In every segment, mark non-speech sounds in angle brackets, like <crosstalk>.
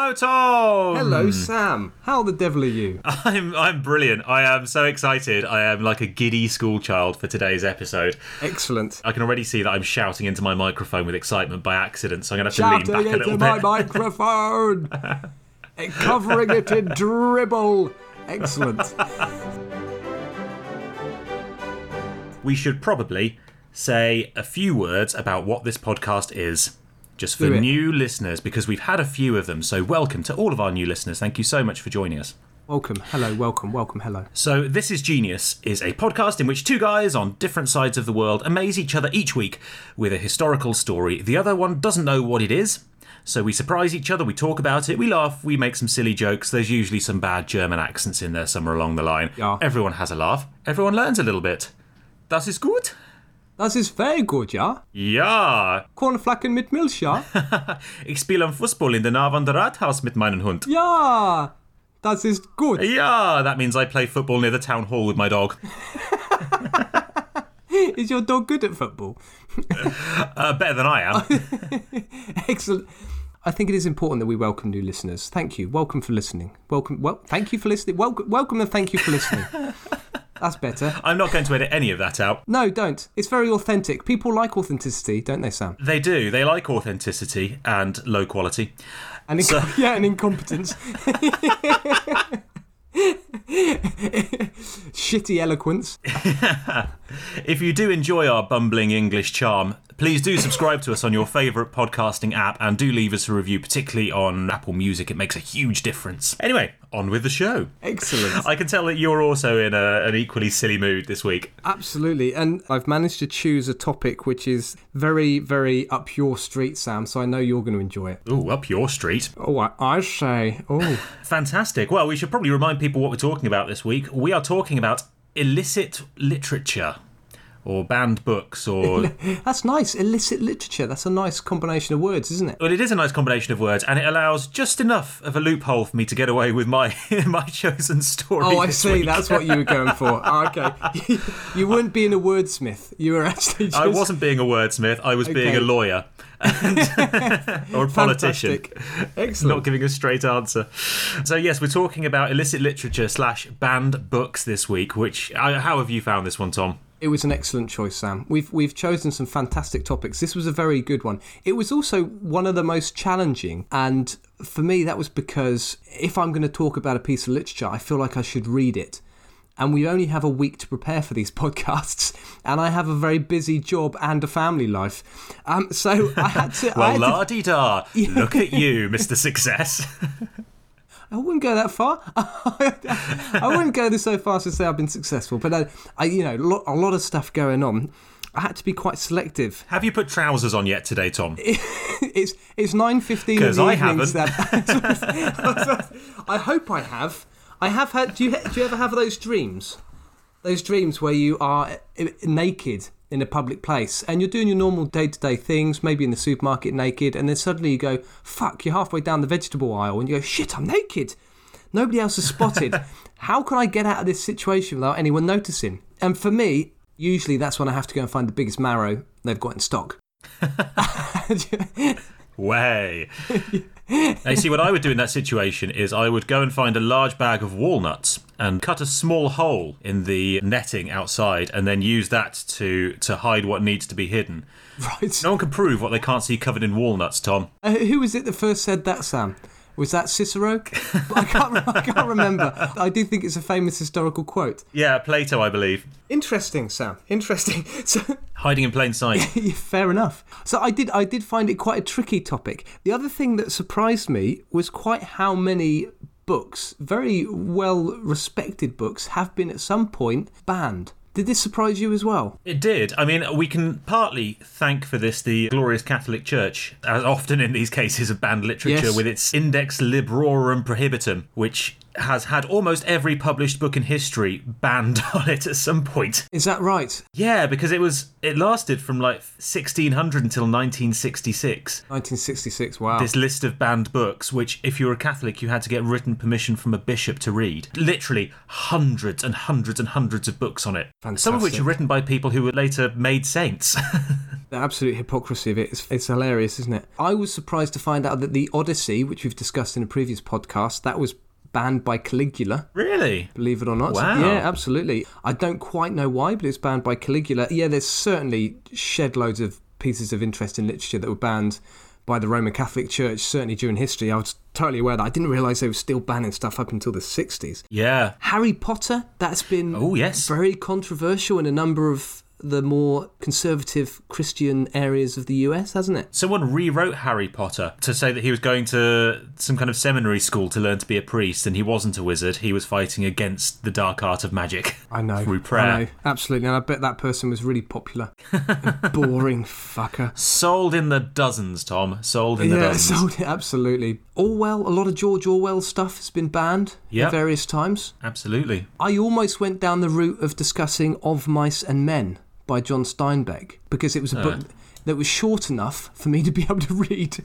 Hello, Tom. Hello, Sam. How the devil are you? <laughs> I'm I'm brilliant. I am so excited. I am like a giddy schoolchild for today's episode. Excellent. I can already see that I'm shouting into my microphone with excitement by accident, so I'm going to have to Shouting lean back a little into little my microphone, <laughs> and covering it in dribble. Excellent. We should probably say a few words about what this podcast is. Just for new listeners, because we've had a few of them. So, welcome to all of our new listeners. Thank you so much for joining us. Welcome. Hello. Welcome. Welcome. Hello. So, This is Genius is a podcast in which two guys on different sides of the world amaze each other each week with a historical story. The other one doesn't know what it is. So we surprise each other, we talk about it, we laugh, we make some silly jokes. There's usually some bad German accents in there somewhere along the line. Yeah. Everyone has a laugh. Everyone learns a little bit. Das ist gut? Das ist very good, ja? Ja. Cornflacken mit Milch, ja? <laughs> Ich spiele am Fußball in der Navander Rathaus mit meinem Hund. Ja! Das ist gut. Yeah, that means I play football near the town hall with my dog. <laughs> Is your dog good at football? <laughs> Uh, better than I am. Excellent. I think it is important that we welcome new listeners. Thank you. Welcome for listening. Welcome. Well, thank you for listening. Welcome, welcome and thank you for listening. That's better. I'm not going to edit any of that out. No, don't. It's very authentic. People like authenticity, don't they, Sam? They do. They like authenticity and low quality. And inc- <laughs> yeah, and incompetence. <laughs> Shitty eloquence. <laughs> If you do enjoy our bumbling English charm, please do subscribe to us on your favourite podcasting app and do leave us a review, particularly on Apple Music. It makes a huge difference. Anyway, on with the show. Excellent. I can tell that you're also in a, an equally silly mood this week. Absolutely. And I've managed to choose a topic which is very, very up your street, Sam, so I know you're going to enjoy it. Oh, up your street. Oh, I, I say. Oh, <laughs> Fantastic. Well, we should probably remind people what we're talking about this week. We are talking about illicit literature or banned books or <laughs> that's nice. Illicit literature. That's a nice combination of words, isn't it? Well, it is a nice combination of words, and it allows just enough of a loophole for me to get away with my <laughs> my chosen story. Oh, I see. week. That's what you were going for. Oh, <laughs> okay. you weren't being a wordsmith. You were actually just. I wasn't being a wordsmith. I was being a lawyer and- or a politician. Excellent. Not giving a straight answer. So yes, we're talking about illicit literature slash banned books this week. Which uh, how have you found this one, Tom? It was an excellent choice, Sam. We've we've chosen some fantastic topics. This was a very good one. It was also one of the most challenging, and for me, that was because if I'm going to talk about a piece of literature, I feel like I should read it. And we only have a week to prepare for these <laughs> podcasts, and I have a very busy job and a family life. Um, so I had to. Well, la di da. Look at you, Mister Success. <laughs> I wouldn't go that far. <laughs> I wouldn't go this so far as to say I've been successful, but I, I you know, lo- a lot of stuff going on. I had to be quite selective. have you put trousers on yet today, Tom? <laughs> It's it's nine fifteen in 'Cause the I haven't. <laughs> I hope I have. I have had. Do you do you ever have those dreams? Those dreams where you are eh, naked in a public place and you're doing your normal day to day things, maybe in the supermarket naked, and then suddenly you go, "Fuck!" You're halfway down the vegetable aisle and you go, "Shit! I'm naked." Nobody else has spotted. <laughs> How can I get out of this situation without anyone noticing? And for me, usually that's when I have to go and find the biggest marrow they've got in stock. <laughs> Way. <laughs> now, you see, what I would do in that situation is I would go and find a large bag of walnuts and cut a small hole in the netting outside and then use that to, to hide what needs to be hidden. Right. No one can prove what they can't see covered in walnuts, Tom. Uh, who was it that first said that, Sam? Was that Cicero? <laughs> I can't, I can't remember. I do think it's a famous historical quote. Yeah, Plato, I believe. Interesting, Sam. Interesting. <laughs> So, Hiding in plain sight. <laughs> fair enough. So I did. I did find it quite a tricky topic. The other thing that surprised me was quite how many books, very well respected books, have been at some point banned. Did this surprise you as well? It did. I mean, we can partly thank for this the glorious Catholic Church, as often in these <laughs> cases of banned literature, Yes. with its Index Librorum Prohibitum, which has had almost every published book in history banned <laughs> on it at some point. Is that right? Yeah, because it was it lasted from like 1600 until 1966. 1966. Wow. This list of banned books, which if you were a Catholic, you had to get written permission from a bishop to read. Literally hundreds and hundreds and hundreds of books on it. Fantastic. Some of which are written by people who were later made saints. <laughs> The absolute hypocrisy of it. It's, it's hilarious, isn't it? I was surprised to find out that the Odyssey, which we've discussed in a previous podcast, that was banned by Caligula. really? Believe it or not. Wow. Yeah, absolutely. I don't quite know why, but it's banned by Caligula. Yeah, there's certainly shed loads of pieces of interest in literature that were banned by the Roman Catholic Church, certainly during history. I was totally aware that. I didn't realise they were still banning stuff up until the 60s. Yeah. Harry Potter, that's been Oh, yes. very controversial in a number of the more conservative Christian areas of the US, hasn't it? Someone rewrote Harry Potter to say that he was going to some kind of seminary school to learn to be a priest, and he wasn't a wizard. He was fighting against the dark art of magic. I know. Through prayer. I know. Absolutely. And I bet that person was really popular. <laughs> Boring fucker. Sold in the dozens, Tom. Sold in the Yeah, dozens. <laughs> so absolutely. Orwell, a lot of George Orwell stuff has been banned Yep. at various times. Absolutely. I almost went down the route of discussing Of Mice and Men by John Steinbeck because it was a oh, book that was short enough for me to be <laughs> able to read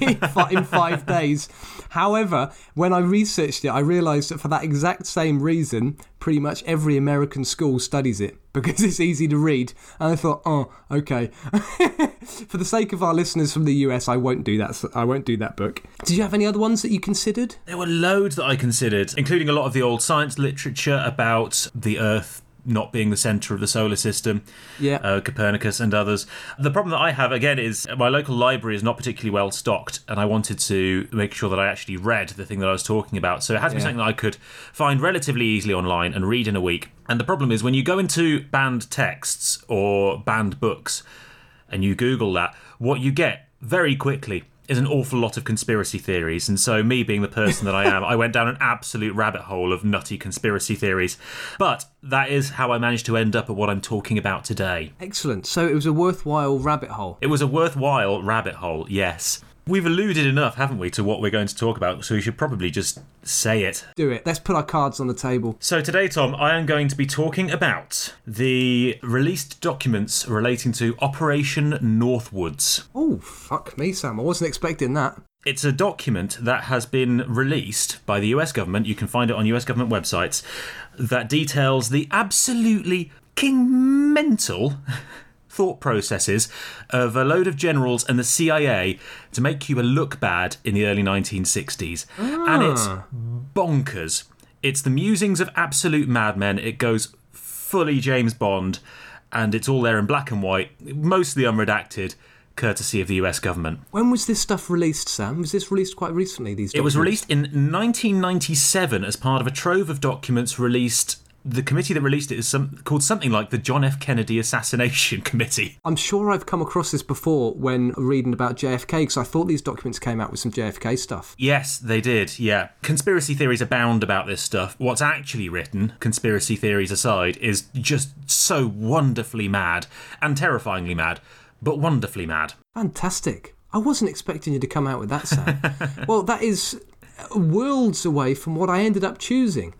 in in five days. However, when I researched it, I realised that for that exact same reason, pretty much every American school studies it because it's easy to read. And I thought, oh, okay. <laughs> for the sake of our listeners from the US, I won't do that. I won't do that book. Did you have any other ones that you considered? There were loads that I considered, including a lot of the old science literature about the Earth not being the centre of the solar system, Yeah. uh, Copernicus and others. The problem that I have, again, is my local library is not particularly well stocked, and I wanted to make sure that I actually read the thing that I was talking about. So it has to be something that I could find relatively easily online and read in a week. And the problem is when you go into banned texts or banned books and you Google that, what you get very quickly is an awful lot of conspiracy theories. And so, me being the person that I am, I went down an absolute rabbit hole of nutty conspiracy theories. But that is how I managed to end up at what I'm talking about today. Excellent. So it was a worthwhile rabbit hole. It was a worthwhile rabbit hole, yes. We've alluded enough, haven't we, to what we're going to talk about, so we should probably just say it. Do it. Let's put our cards on the table. So, today, Tom, I am going to be talking about the released documents relating to Operation Northwoods. Oh, fuck me, Sam. I wasn't expecting that. It's a document that has been released by the US government. You can find it on US government websites that details the absolutely king mental <laughs> thought processes of a load of generals and the CIA to make Cuba look bad in the early 1960s. And ah. it's bonkers. It's the musings of absolute madmen. It goes fully James Bond, and it's all there in black and white, mostly unredacted, courtesy of the US government. When was this stuff released, Sam? Was this released quite recently? These It was released in 1997 as part of a trove of documents released. The committee that released it is some, called something like the John F. Kennedy Assassination <laughs> Committee. I'm sure I've come across this before when reading about JFK because I thought these documents came out with some JFK stuff. Yes, they did, yeah. Conspiracy theories abound about this stuff. What's actually written, conspiracy theories aside, is just so wonderfully mad and terrifyingly mad, but wonderfully mad. Fantastic. I wasn't expecting you to come out with that, Sam. <laughs> well, that is worlds away from what I ended up choosing,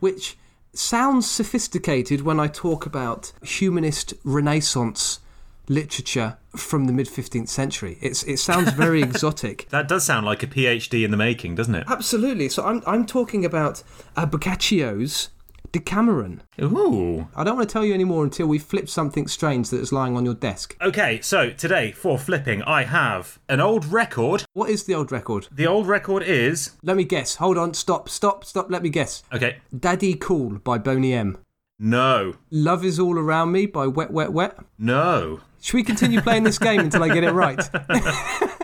which sounds sophisticated when I talk about humanist Renaissance literature from the mid 15th century. It's, it sounds very <laughs> exotic. That does sound like a PhD in the making, doesn't it? Absolutely. So I'm, I'm talking about uh, Boccaccio's Decameron. Ooh. I don't want to tell you any more until we flip something strange that is lying on your desk. Okay, so today for flipping, I have an old record. What is the old record? The old record is. Let me guess. Hold on. Stop. Stop. Stop. Let me guess. Okay, Daddy Cool by Boney M. no. Love is All Around Me by Wet Wet Wet. No. Should we continue playing this game until I get it right? <laughs>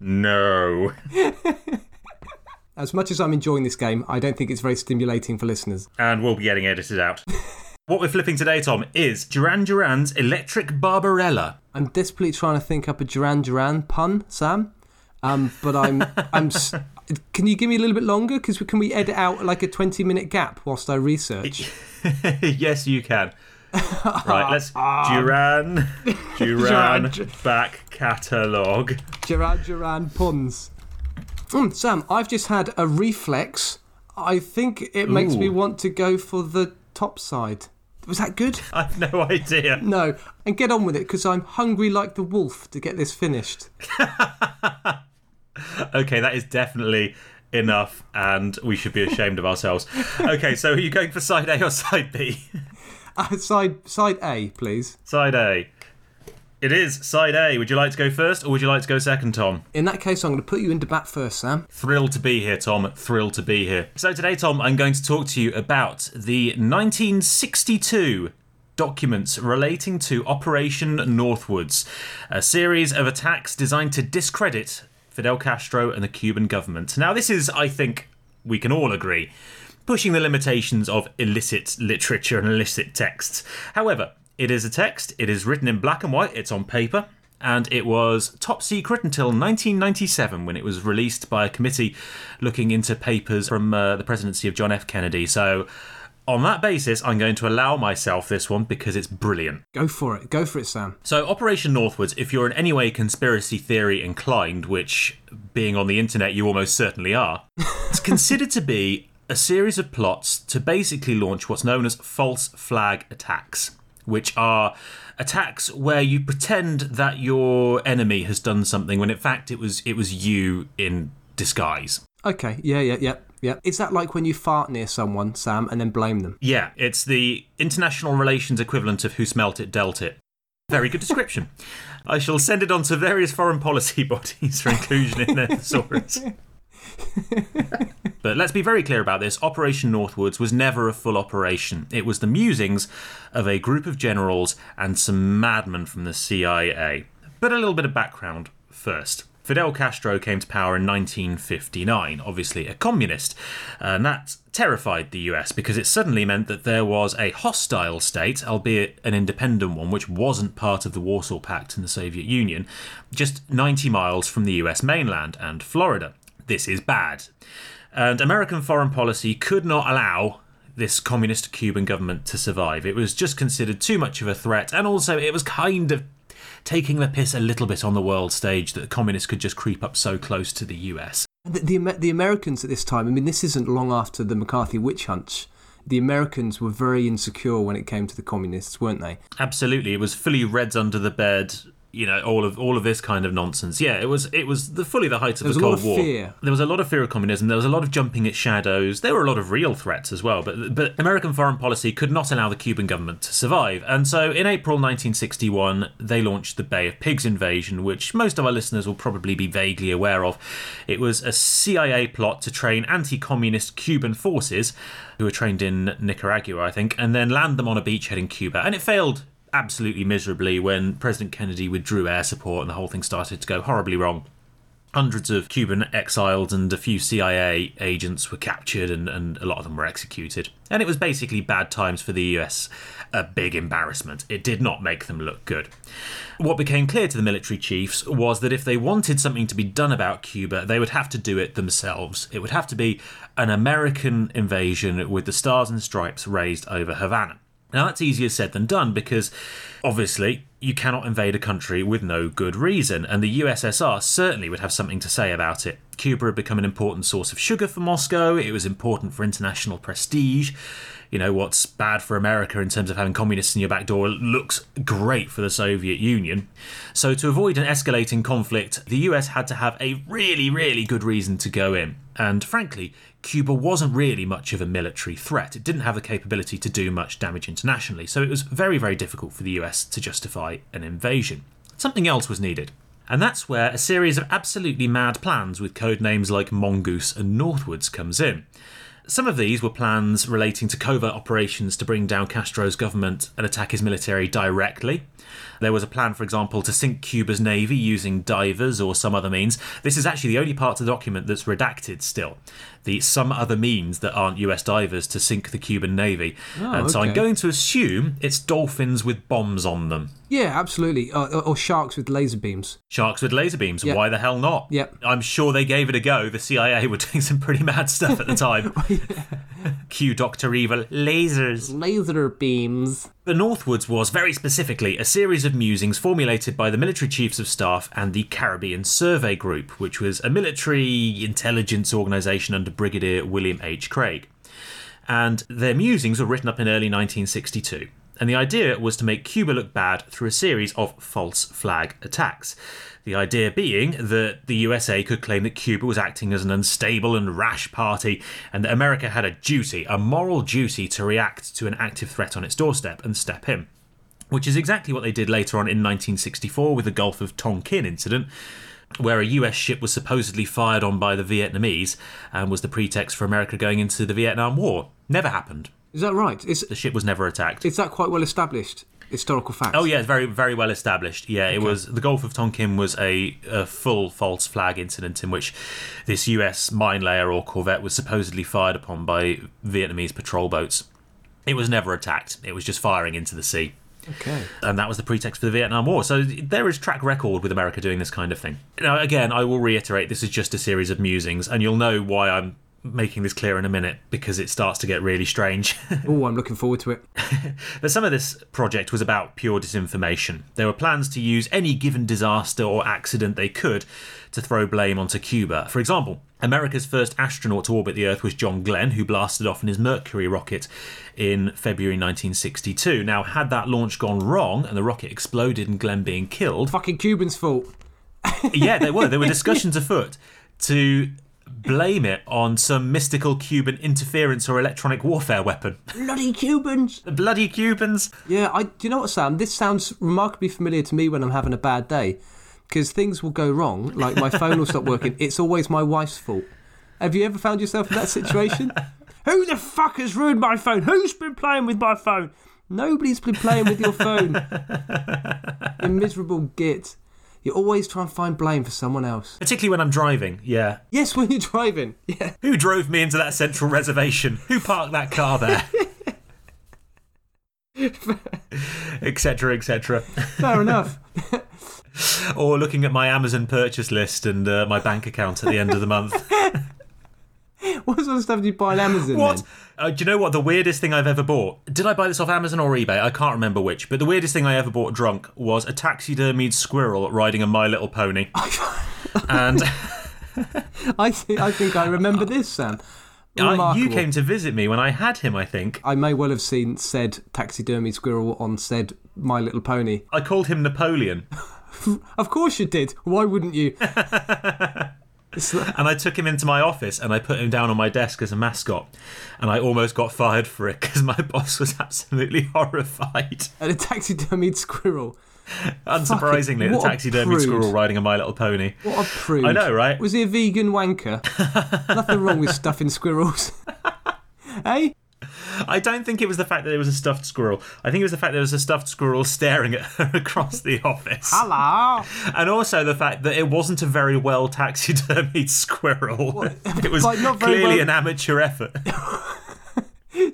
No. <laughs> As much as I'm enjoying this game, I don't think it's very stimulating for listeners. And we'll be getting edited out. <laughs> what we're flipping today, Tom, is Duran Duran's Electric Barbarella. I'm desperately trying to think up a Duran Duran pun, Sam. Um, but I'm, I'm. s- <laughs> Can you give me a little bit longer? Because can we edit out like a 20 minute gap whilst I research? <laughs> yes, you can. right, let's. Duran. Duran Duran. back catalogue. Duran Duran puns. Mm, Sam, I've just had a reflex I think it makes me want to go for the top side. Was that good? <laughs> I've no idea. No. And get on with it because I'm hungry like the wolf to get this finished. <laughs> Okay, that is definitely enough, and we should be ashamed of ourselves. Okay, so are you going for side A or side B? <laughs> Uh, side side A, please. Side A. It is side A. Would you like to go first, or would you like to go second, Tom? In that case, I'm going to put you into bat first, Sam. Thrilled to be here, Tom. Thrilled to be here. So today, Tom, I'm going to talk to you about the 1962 documents relating to Operation Northwoods, a series of attacks designed to discredit Fidel Castro and the Cuban government. Now, this is, I think, we can all agree, pushing the limitations of illicit literature and illicit texts. However, it is a text, it is written in black and white, it's on paper, and it was top secret until 1997 when it was released by a committee looking into papers from uh, the presidency of John F. Kennedy. So, on that basis, I'm going to allow myself this one because it's brilliant. Go for it. Go for it, Sam. So, Operation Northwoods, if you're in any way conspiracy theory inclined, which being on the internet you almost certainly are, <laughs> it's considered to be a series of plots to basically launch what's known as false flag attacks, which are attacks where you pretend that your enemy has done something when in fact it was it was you in disguise. Okay. Yeah, yeah, yeah, yeah. Is that like when you fart near someone, Sam, and then blame them? Yeah, it's the international relations equivalent of who smelt it, dealt it. Very good description. <laughs> I shall send it on to various foreign policy <laughs> bodies for inclusion in their thesaurus. <laughs> but let's be very clear about this Operation Northwoods was never a full operation. It was the musings of a group of generals and some madmen from the CIA. But a little bit of background first. Fidel Castro came to power in 1959, obviously a communist, and that terrified the US because it suddenly meant that there was a hostile state, albeit an independent one, which wasn't part of the Warsaw Pact and the Soviet Union, just 90 miles from the US mainland and Florida. This is bad. And American foreign policy could not allow this communist Cuban government to survive. It was just considered too much of a threat, and also it was kind of taking the piss a little bit on the world stage that the communists could just creep up so close to the US. The, the, the Americans at this time, I mean, this isn't long after the McCarthy witch hunts. The Americans were very insecure when it came to the communists, weren't they? Absolutely, it was fully reds under the bed. You know, all of all of this kind of nonsense. Yeah, it was it was the fully the height of There was the a lot Cold of War. fear. There was a lot of fear of communism. There was a lot of jumping at shadows. There were a lot of real threats as well. But but American foreign policy could not allow the Cuban government to survive. And so in April 1961, they launched the Bay of Pigs invasion, which most of our listeners will probably be vaguely aware of. It was a CIA plot to train anti-communist Cuban forces, who were trained in Nicaragua, I think, and then land them on a beachhead in Cuba. And it failed absolutely miserably when President Kennedy withdrew air support and the whole thing started to go horribly wrong. Hundreds of Cuban exiled and a few CIA agents were captured, and, and a lot of them were executed. And it was basically bad times for the US, a big embarrassment. It did not make them look good. What became clear to the military chiefs was that if they wanted something to be done about Cuba, they would have to do it themselves. It would have to be an American invasion with the stars and stripes raised over Havana. Now, that's easier said than done because obviously you cannot invade a country with no good reason, and the USSR certainly would have something to say about it. Cuba had become an important source of sugar for Moscow, it was important for international prestige. You know, what's bad for America in terms of having communists in your back door looks great for the Soviet Union. So, to avoid an escalating conflict, the US had to have a really, really good reason to go in. And frankly, Cuba wasn't really much of a military threat. It didn't have the capability to do much damage internationally, so it was very, very difficult for the US to justify an invasion. Something else was needed. And that's where a series of absolutely mad plans with code names like Mongoose and Northwoods comes in. Some of these were plans relating to covert operations to bring down Castro's government and attack his military directly. There was a plan, for example, to sink Cuba's navy using divers or some other means. This is actually the only part of the document that's redacted still. The some other means that aren't US divers to sink the Cuban navy. Oh, and so I'm going to assume it's dolphins with bombs on them. Yeah, absolutely. Or, or, or sharks with laser beams. Sharks with laser beams. Yep. Why the hell not? Yep. I'm sure they gave it a go. The CIA were <laughs> doing some pretty mad stuff at the time. <laughs> Cue Dr. Evil. Lasers. Laser beams. The Northwoods was very specifically a series of musings formulated by the military chiefs of staff and the Caribbean Survey Group, which was a military intelligence organisation under Brigadier William H. Craig. And their musings were written up in early 1962. And the idea was to make Cuba look bad through a series of false flag attacks. The idea being that the USA could claim that Cuba was acting as an unstable and rash party, and that America had a duty, a moral duty, to react to an active threat on its doorstep and step in. Which is exactly what they did later on in 1964 with the Gulf of Tonkin incident, where a US ship was supposedly fired on by the Vietnamese and was the pretext for America going into the Vietnam War. Never happened. Is that right? Is The ship was never attacked. is that quite well established historical fact? Oh yeah, very very well established. Yeah, it was the Gulf of Tonkin was a, a full false flag incident in which this U.S. mine layer or corvette was supposedly fired upon by Vietnamese patrol boats. It was never attacked. It was just firing into the sea. Okay. And that was the pretext for the Vietnam War. So there is track record with America doing this kind of thing. Now, again, I will reiterate this is just a series of musings, and you'll know why I'm making this clear in a minute because it starts to get really strange. <laughs> Oh, I'm looking forward to it. <laughs> But some of this project was about pure disinformation. There were plans to use any given disaster or accident they could to throw blame onto Cuba. For example, America's first astronaut to orbit the Earth was John Glenn, who blasted off in his Mercury rocket in February 1962. Now, had that launch gone wrong and the rocket exploded and Glenn being killed, Fucking Cubans' fault. yeah, there were. There were <laughs> discussions afoot to blame it on some mystical Cuban interference or electronic warfare weapon. Bloody Cubans. The bloody Cubans. Yeah, I. Do you know what, Sam? This sounds remarkably familiar to me when I'm having a bad day, because things will go wrong. Like my phone will stop working. <laughs> It's always my wife's fault. Have you ever found yourself in that situation? Who the fuck has ruined my phone? Who's been playing with my phone? Nobody's been playing with your phone. you <laughs> miserable git. You always try and find blame for someone else. Particularly when I'm driving, yeah. Yes, when you're driving. Yeah. Who drove me into that central reservation? Who parked that car there? <laughs> etc etc Fair enough. <laughs> or looking at my amazon purchase list and uh, my bank account at the end of the month <laughs> <laughs> What sort of stuff do you buy on Amazon what? uh, do you know what? The weirdest thing i've ever bought. Did i buy this off amazon or ebay? I can't remember which but the weirdest thing i ever bought drunk was a taxidermied squirrel riding a my little pony. <laughs> And <laughs> I, th- I think I remember this, Sam. I, you came to visit me when i had him i think. I may well have seen said taxidermy squirrel on said My Little Pony. i called him napoleon. Of course you did. Why wouldn't you? And I took him into my office and I put him down on my desk as a mascot. And I almost got fired for it because my <laughs> boss was absolutely horrified. and a taxidermied squirrel. Unsurprisingly, the a taxidermy squirrel riding a My Little Pony. What a prude. I know, right? Was he a vegan wanker? <laughs> Nothing wrong with stuffing squirrels. <laughs> hey? I don't think it was the fact that it was a stuffed squirrel. I think it was the fact that there was a stuffed squirrel staring at her <laughs> across the office. Hello. And also the fact that it wasn't a very well taxidermied <laughs> squirrel. <laughs> It was Like, not clearly well- an amateur effort.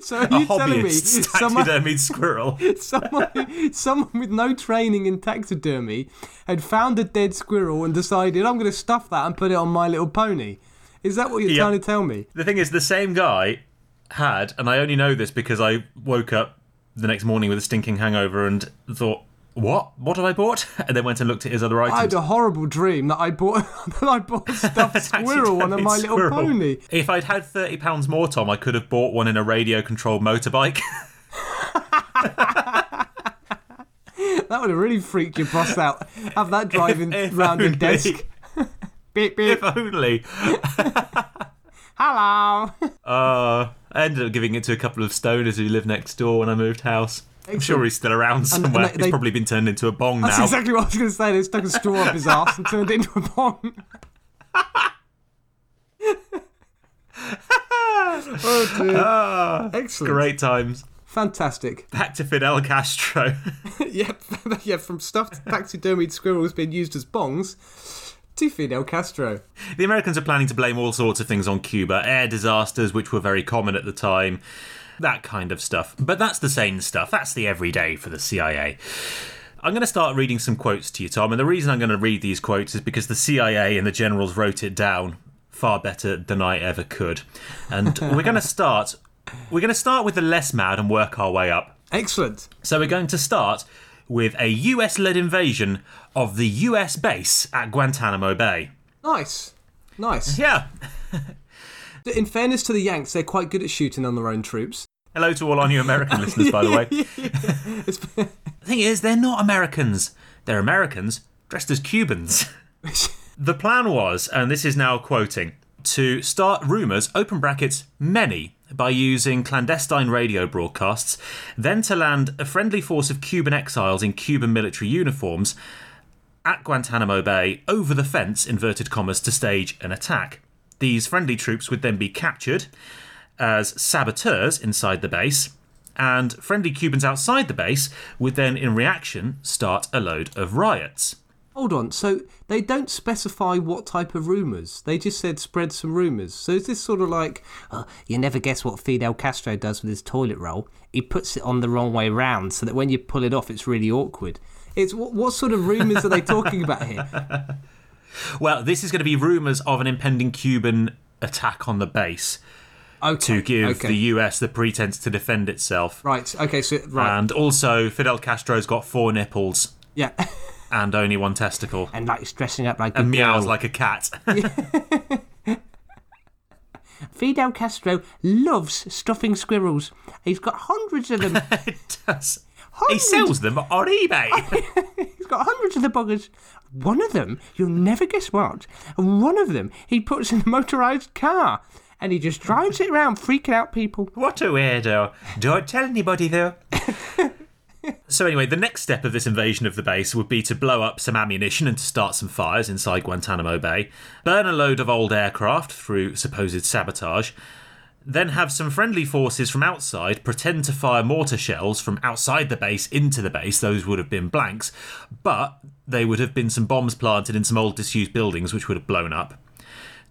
So are A you telling me someone, squirrel. someone, someone with no training in taxidermy had found a dead squirrel and decided, I'm going to stuff that and put it on My Little Pony? Is that what you're Yep. trying to tell me? The thing is, the same guy had, and I only know this because I woke up the next morning with a stinking hangover and thought, "What? What have I bought?" <laughs> And then went and looked at his other items. I had a horrible dream that I bought <laughs> that I bought a <laughs> stuffed squirrel on a My Little squirrel. Pony. If I'd had thirty pounds more, Tom, I could have bought one in a radio-controlled motorbike. That would have really freaked your boss out. Have that driving if round your only. desk. beep beep. if only. Hello. <laughs> Uh, I ended up giving it to a couple of stoners who live next door when I moved house. I'm sure he's still around somewhere. they- they- He's probably been turned into a bong That's now. That's exactly what I was going to say. They stuck a straw up his ass and turned it into a bong. <laughs> <laughs> oh dear. Ah, Excellent. great times. Fantastic. Back to Fidel Castro. yep. yeah, from stuffed taxidermied squirrels being used as bongs to Fidel Castro. The Americans are planning to blame all sorts of things on Cuba air disasters, which were very common at the time, that kind of stuff. But that's the same stuff. That's the everyday for the CIA. I'm going to start reading some quotes to you, Tom, and the reason I'm going to read these quotes is because the CIA and the generals wrote it down far better than I ever could. And <laughs> we're going to start We're going to start with the less mad and work our way up. Excellent. So we're going to start with a US led invasion of the US base at Guantanamo Bay. Nice. Nice. Yeah. <laughs> In fairness to the Yanks, they're quite good at shooting on their own troops. Hello to all our new American <laughs> listeners, by the way. <laughs> The thing is, they're not Americans. They're Americans dressed as Cubans. the plan was, and this is now quoting, to start rumours, open brackets, many, by using clandestine radio broadcasts, then to land a friendly force of Cuban exiles in Cuban military uniforms at Guantanamo Bay over the fence, inverted commas, to stage an attack. These friendly troops would then be captured as saboteurs inside the base, and friendly Cubans outside the base would then, in reaction, start a load of riots. Hold on. So they don't specify what type of rumours. They just said spread some rumours. So is this sort of like, uh, you never guess what Fidel Castro does with his toilet roll? He puts it on the wrong way round so that when you pull it off, it's really awkward. It's what, what sort of rumours are they talking about here? <laughs> Well, this is going to be rumours of an impending Cuban attack on the base Okay. to give okay. the US the pretense to defend itself. Right. Okay. So right. And also, Fidel Castro's got four nipples yeah. <laughs> and only one testicle. and like he's dressing up like a And meows girl. like a cat. <laughs> Fidel Castro loves stuffing squirrels. He's got hundreds of them. it does. He Hundreds. sells them on eBay. <laughs> He's got hundreds of the buggers. One of them, you'll never guess what. And one of them, he puts in a motorised car, and he just drives it around, freaking out people. What a weirdo. Don't tell anybody, though. <laughs> so, anyway, the next step of this invasion of the base would be to blow up some ammunition and to start some fires inside Guantanamo Bay, burn a load of old aircraft through supposed sabotage, then have some friendly forces from outside pretend to fire mortar shells from outside the base into the base. Those would have been blanks, but they would have been some bombs planted in some old disused buildings which would have blown up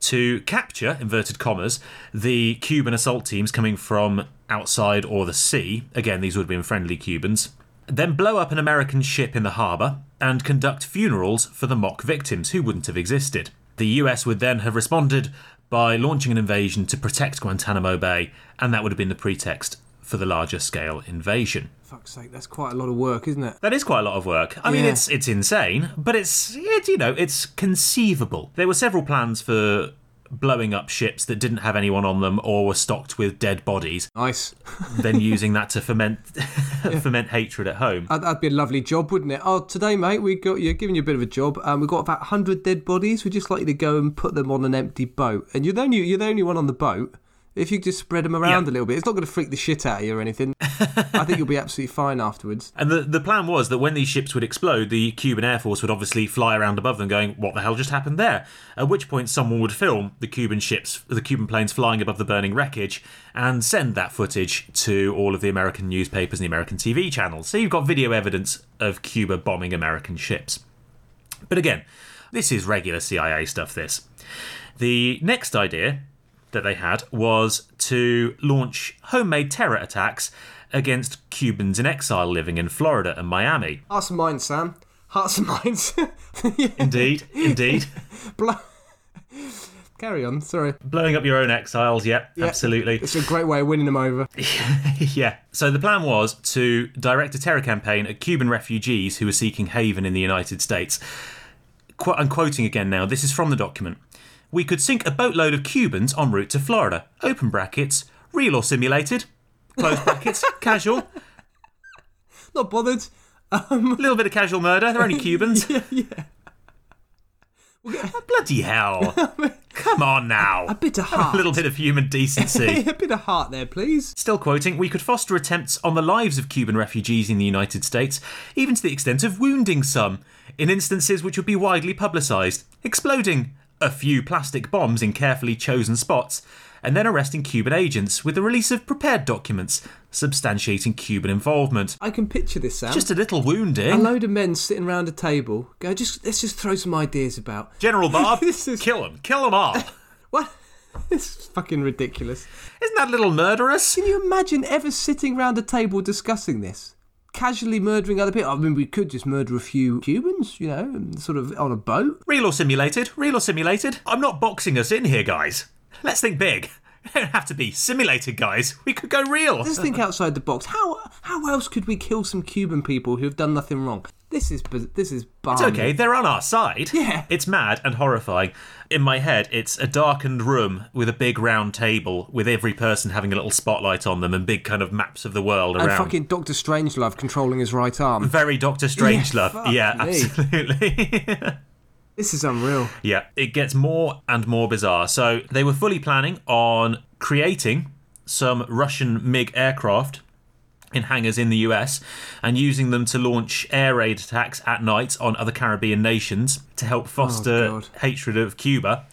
to capture, inverted commas, the Cuban assault teams coming from outside or the sea. Again, these would have been friendly Cubans. Then blow up an American ship in the harbour and conduct funerals for the mock victims who wouldn't have existed. The US would then have responded by launching an invasion to protect Guantanamo Bay, and that would have been the pretext for the larger scale invasion. Fuck's sake, that's quite a lot of work, isn't it? That is quite a lot of work. I mean, it's it's insane, but it's it, you know it's conceivable. There were several plans for blowing up ships that didn't have anyone on them or were stocked with dead bodies, Nice. <laughs> then using that to ferment <laughs> ferment hatred at home. That'd, be a lovely job, wouldn't it? Oh, today, mate, we got you're giving you a bit of a job. Um, we've got about hundred dead bodies. We'd just like you to go and put them on an empty boat, and you're the only you're the only one on the boat. If you just spread them around Yeah. a little bit, it's not going to freak the shit out of you or anything. <laughs> I think you'll be absolutely fine afterwards. And the, the plan was that when these ships would explode, the Cuban Air Force would obviously fly around above them going, What the hell just happened there? At which point, someone would film the Cuban ships, the Cuban planes flying above the burning wreckage, and send that footage to all of the American newspapers and the American TV channels. So you've got video evidence of Cuba bombing American ships. But again, this is regular CIA stuff, this. The next idea that they had was to launch homemade terror attacks against Cubans in exile living in Florida and Miami. Hearts and minds, Sam. Hearts and minds. <laughs> yeah. Indeed, indeed. <laughs> Blo- Carry on. Sorry. Blowing up your own exiles, yep, Yeah. absolutely. It's a great way of winning them over. <laughs> yeah. So the plan was to direct a terror campaign at Cuban refugees who were seeking haven in the United States. Qu- I'm quoting again now. This is from the document. We could sink a boatload of Cubans en route to Florida. Open brackets, real or simulated. Close brackets, <laughs> casual. Not bothered. Um, a little bit of casual murder. They're only <laughs> Cubans. Yeah, yeah. Oh, bloody hell. <laughs> Come on now. A bit of heart. A little bit of human decency. a bit of heart there, please. Still quoting, we could foster attempts on the lives of Cuban refugees in the United States, even to the extent of wounding some, in instances which would be widely publicised, exploding a few plastic bombs in carefully chosen spots, and then arresting Cuban agents with the release of prepared documents substantiating Cuban involvement. I can picture this, Sam. Just a little wounding. a load of men sitting around a table. Go, just let's just throw some ideas about. <laughs> General Bob, <laughs> This is- kill them, kill them all. <laughs> What? this is fucking ridiculous. Isn't that a little murderous? Can you imagine ever sitting round a table discussing this? Casually murdering other people. I mean, we could just murder a few Cubans, you know, sort of on a boat. Real or simulated? Real or simulated? I'm not boxing us in here, guys. Let's think big. We don't have to be simulated, guys. We could go real. Let's think <laughs> outside the box. How how else could we kill some Cuban people who have done nothing wrong? This is this is It's okay, they're on our side. Yeah. It's mad and horrifying. In my head, it's a darkened room with a big round table with every person having a little spotlight on them and big kind of maps of the world around. And fucking Doctor Strangelove controlling his right arm. Very Doctor <laughs> Strangelove. fuck Yeah, absolutely. <laughs> This is unreal. Yeah, it gets more and more bizarre. So they were fully planning on creating some Russian MiG aircraft in hangars in the US and using them to launch air raid attacks at night on other Caribbean nations to help oh, foster God. hatred of Cuba.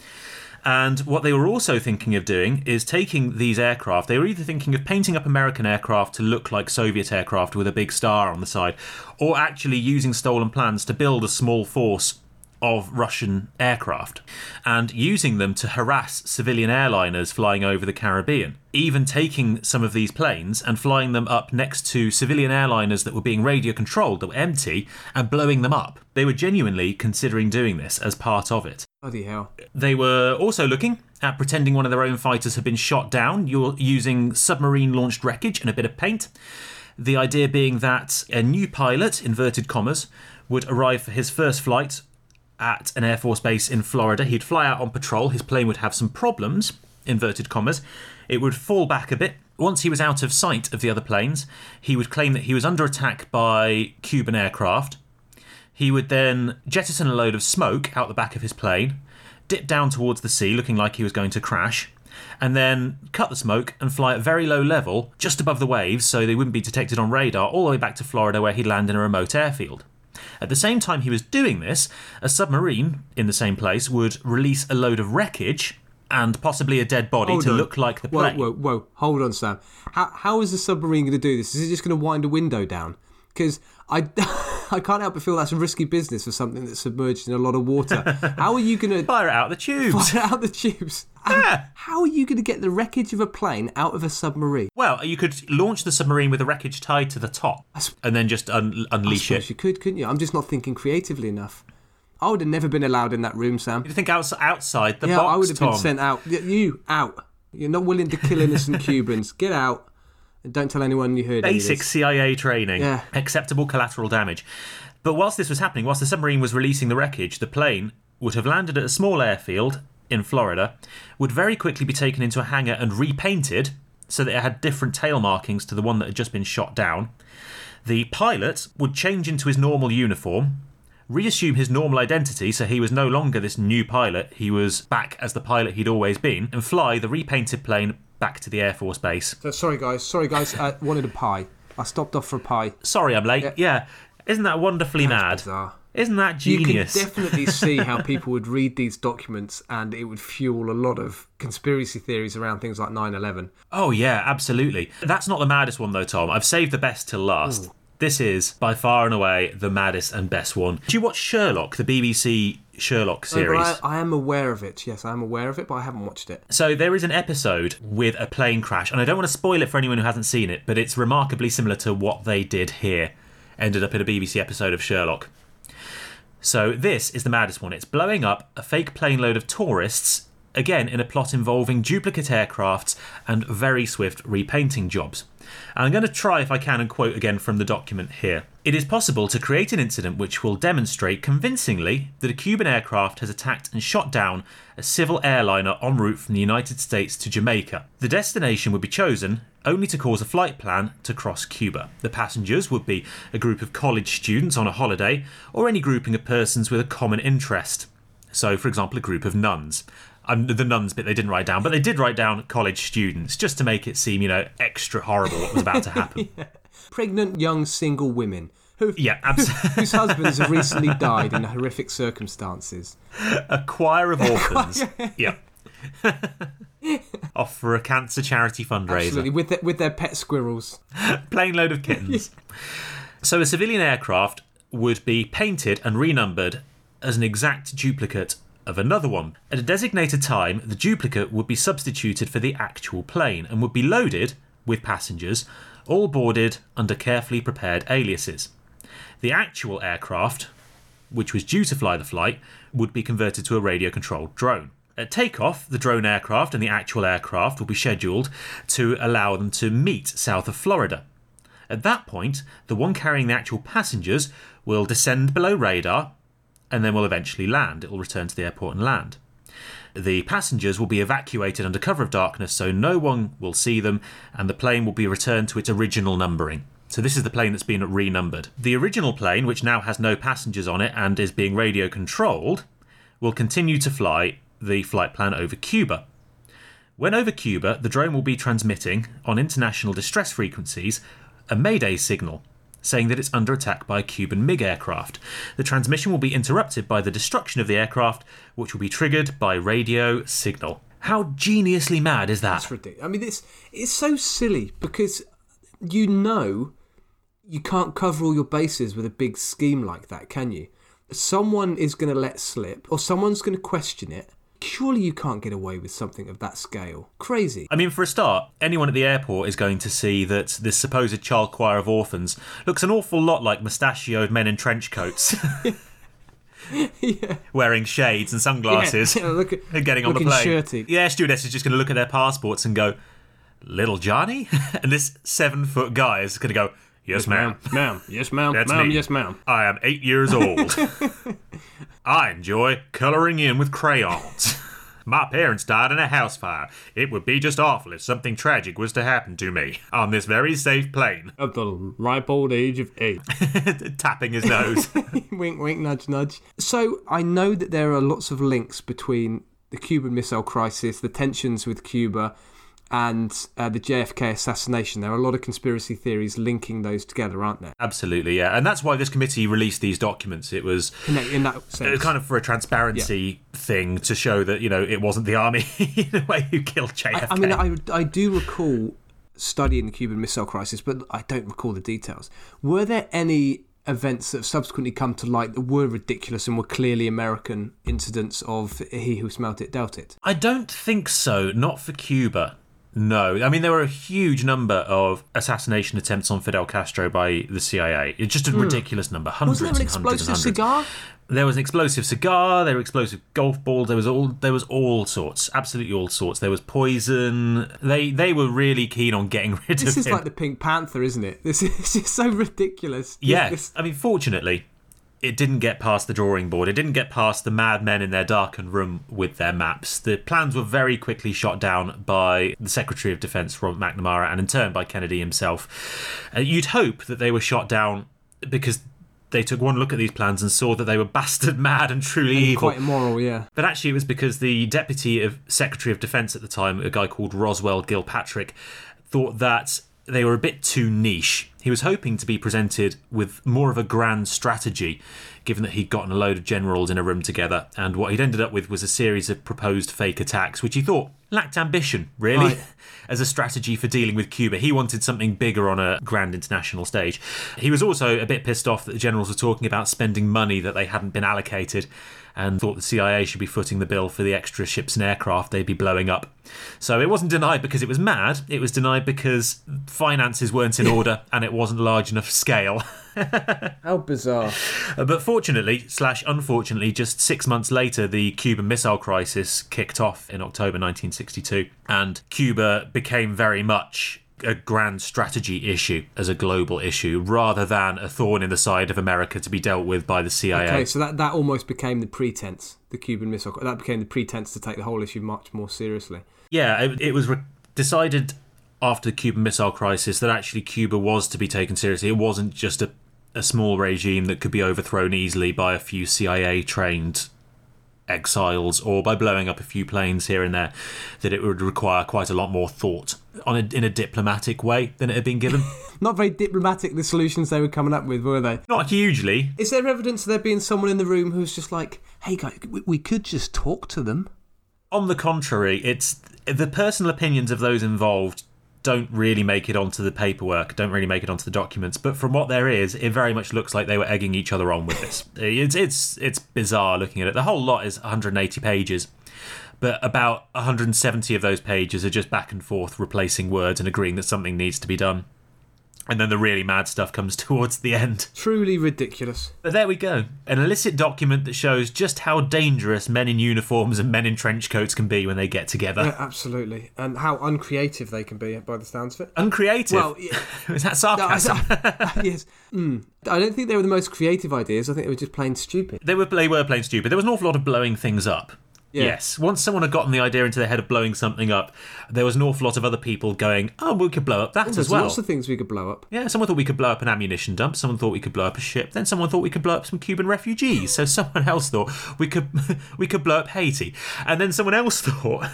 And what they were also thinking of doing is taking these aircraft. They were either thinking of painting up American aircraft to look like Soviet aircraft with a big star on the side, or actually using stolen plans to build a small force of Russian aircraft and using them to harass civilian airliners flying over the Caribbean. Even taking some of these planes and flying them up next to civilian airliners that were being radio controlled, that were empty, and blowing them up. They were genuinely considering doing this as part of it. Bloody hell. They were also looking at pretending one of their own fighters had been shot down you're using submarine launched wreckage and a bit of paint. The idea being that a new pilot, inverted commas, would arrive for his first flight at an Air Force base in Florida. He'd fly out on patrol, his plane would have some problems, inverted commas. It would fall back a bit. Once he was out of sight of the other planes, he would claim that he was under attack by Cuban aircraft. He would then jettison a load of smoke out the back of his plane, dip down towards the sea, looking like he was going to crash, and then cut the smoke and fly at very low level, just above the waves, so they wouldn't be detected on radar, all the way back to Florida, where he'd land in a remote airfield. At the same time he was doing this, a submarine in the same place would release a load of wreckage and possibly a dead body Hold to on. look like the plane. whoa, whoa. whoa. Hold on, Sam. How, how is the submarine going to do this? Is it just going to wind a window down? Because I, <laughs> I can't help but feel that's a risky business for something that's submerged in a lot of water. <laughs> How are you going to Fire it out the tubes. fire out the tubes? Um, yeah. How are you going to get the wreckage of a plane out of a submarine? Well, you could launch the submarine with the wreckage tied to the top and then just un- unleash Yes, it. you could, couldn't you? I'm just not thinking creatively enough. I would have never been allowed in that room, Sam. You think outs- outside the Yeah, box, I would have Tom? been sent out. You out. You're not willing to kill innocent <laughs> Cubans. Get out. And don't tell anyone you heard Basic. CIA training. Yeah. Acceptable collateral damage. But whilst this was happening, whilst the submarine was releasing the wreckage, the plane would have landed at a small airfield in Florida, would very quickly be taken into a hangar and repainted so that it had different tail markings to the one that had just been shot down. The pilot would change into his normal uniform, reassume his normal identity, so he was no longer this new pilot, he was back as the pilot he'd always been, and fly the repainted plane back to the Air Force Base. So, sorry, guys. Sorry, guys. I wanted a pie. I stopped off for a pie. Sorry, I'm late. Yeah. Isn't that wonderfully mad? Bizarre. Isn't that genius? You can definitely see how <laughs> people would read these documents and it would fuel a lot of conspiracy theories around things like 9 11. oh, yeah, absolutely. That's not the maddest one, though, Tom. I've saved the best till last. This is, by far and away, the maddest and best one. Do you watch Sherlock, the BBC Sherlock series? But I, I am aware of it. Yes, I am aware of it, but I haven't watched it. So there is an episode with a plane crash, and I don't want to spoil it for anyone who hasn't seen it, but it's remarkably similar to what they did here. Ended up in a BBC episode of Sherlock. So this is the maddest one. It's blowing up a fake plane load of tourists, again in a plot involving duplicate aircrafts and very swift repainting jobs. And I'm going to try, if I can, and quote again from the document here. It is possible to create an incident which will demonstrate convincingly that a Cuban aircraft has attacked and shot down a civil airliner en route from the United States to Jamaica. The destination would be chosen only to cause a flight plan to cross Cuba. The passengers would be a group of college students on a holiday or any grouping of persons with a common interest. So, for example, a group of nuns. Um, the nuns bit they didn't write down, but they did write down college students just to make it seem, you know, extra horrible what was about to happen. <laughs> Pregnant young single women who yeah, absolutely. <laughs> whose husbands have recently <laughs> died in horrific circumstances. a choir of orphans. yeah. <laughs> Off for a cancer charity fundraiser. Absolutely, with their, with their pet squirrels. Plane load of kittens. So a civilian aircraft would be painted and renumbered as an exact duplicate of another one. At a designated time, the duplicate would be substituted for the actual plane and would be loaded with passengers, all boarded under carefully prepared aliases. The actual aircraft, which was due to fly the flight, would be converted to a radio controlled drone. At takeoff, the drone aircraft and the actual aircraft will be scheduled to allow them to meet south of Florida. At that point, the one carrying the actual passengers will descend below radar and then will eventually land. It will return to the airport and land. The passengers will be evacuated under cover of darkness so no one will see them, and the plane will be returned to its original numbering. So, this is the plane that's been renumbered. The original plane, which now has no passengers on it and is being radio controlled, will continue to fly the flight plan over Cuba. When over Cuba, the drone will be transmitting on international distress frequencies a Mayday signal saying that it's under attack by a Cuban MiG aircraft. The transmission will be interrupted by the destruction of the aircraft, which will be triggered by radio signal. How geniusly mad is that? That's ridiculous. I mean, it's it's so silly because you know you can't cover all your bases with a big scheme like that, can you? Someone is going to let slip, or someone's going to question it. Surely you can't get away with something of that scale. Crazy. I mean, for a start, anyone at the airport is going to see that this supposed child choir of orphans looks an awful lot like mustachioed men in trench coats. <laughs> yeah. Wearing shades and sunglasses Yeah, look at, and getting on the plane. shirty. Yeah, stewardess is just going to look at their passports and go, Little Johnny? <laughs> and this seven foot guy is going to go, Yes, ma'am. ma'am. Yes, ma'am. That's ma'am. me. Yes, ma'am. I am eight years old. <laughs> I enjoy colouring in with crayons. <laughs> My parents died in a house fire. It would be just awful if something tragic was to happen to me on this very safe plane. At the ripe old age of eight. <laughs> Tapping his nose. wink, wink, nudge, nudge. So I know that there are lots of links between the Cuban Missile Crisis, the tensions with Cuba, and uh, the JFK assassination. There are a lot of conspiracy theories linking those together, aren't there? Absolutely, yeah. And that's why this committee released these documents. It was In that, in that uh, sense. kind of for a transparency thing to show that, you know, it wasn't the army <laughs> in a way who killed JFK. I mean, I, I do recall studying the Cuban Missile Crisis, but I don't recall the details. Were there any events that have subsequently come to light that were ridiculous and were clearly American incidents of he who smelt it dealt it? I don't think so. Not for Cuba. No, I mean there were a huge number of assassination attempts on Fidel Castro by the CIA. It's just a hmm. ridiculous number, hundreds Wasn't there an explosive cigar? There was an explosive cigar. There were explosive golf balls. There was all. There was all sorts. Absolutely all sorts. There was poison. They they were really keen on getting <laughs> rid This of This is him. like the Pink Panther, isn't it? This is <laughs> just so ridiculous. Yeah, This- I mean, fortunately, it didn't get past the drawing board. It didn't get past the madmen in their darkened room with their maps. The plans were very quickly shot down by the Secretary of Defense, Robert McNamara, and in turn by Kennedy himself. Uh, you'd hope that they were shot down because they took one look at these plans and saw that they were bastard <laughs> mad and truly evil. quite immoral, yeah. But actually, it was because the deputy of Secretary of Defense at the time, a guy called Roswell Gilpatrick, thought that they were a bit too niche. He was hoping to be presented with more of a grand strategy, given that he'd gotten a load of generals in a room together, and what he'd ended up with was a series of proposed fake attacks, which he thought lacked ambition, really, Right. <laughs> as a strategy for dealing with Cuba. He wanted something bigger on a grand international stage. He was also a bit pissed off that the generals were talking about spending money that they hadn't been allocated and thought the CIA should be footing the bill for the extra ships and aircraft they'd be blowing up. So it wasn't denied because it was mad, it was denied because finances weren't in order <laughs> and it wasn't large enough scale. <laughs> How bizarre. But fortunately, slash unfortunately, just six months later, the Cuban Missile Crisis kicked off in October 1962, and Cuba became very much a grand strategy issue as a global issue rather than a thorn in the side of America to be dealt with by the CIA. Okay, so that, that almost became the pretense, the Cuban Missile. That became the pretense to take the whole issue much more seriously. Yeah, it, it was re- decided after the Cuban Missile Crisis that actually Cuba was to be taken seriously. It wasn't just a, a small regime that could be overthrown easily by a few CIA trained exiles or by blowing up a few planes here and there, that it would require quite a lot more thought on a, in a diplomatic way than it had been given. <laughs> Not very diplomatic, the solutions they were coming up with, were they? Not hugely. Is there evidence of there being someone in the room who's just like, hey, guys, we, we could just talk to them? On the contrary, it's the personal opinions of those involved don't really make it onto the paperwork, don't really make it onto the documents. But from what there is, it very much looks like they were egging each other on with this. <laughs> It's it's it's bizarre looking at it. The whole lot is 180 pages, but about 170 of those pages are just back and forth replacing words and agreeing that something needs to be done. And then the really mad stuff comes <laughs> towards the end. Truly ridiculous. But there we go. An illicit document that shows just how dangerous men in uniforms and men in trench coats can be when they get together. Yeah, absolutely. And how uncreative they can be, by the sounds of it. Uncreative. Well, yeah, <laughs> Is that sarcasm? <laughs> yes. Mm. I don't think they were the most creative ideas. I think they were just plain stupid. They were they were plain stupid. There was an awful lot of blowing things up. Yeah. Yes. Once someone had gotten the idea into their head of blowing something up, there was an awful lot of other people going, "Oh, we could blow up that oh, There's as well." lots of things we could blow up. Yeah, someone thought we could blow up an ammunition dump. Someone thought we could blow up a ship. Then someone thought we could blow up some Cuban refugees. So <laughs> someone else thought we could <laughs> we could blow up Haiti. And then someone else <laughs> thought,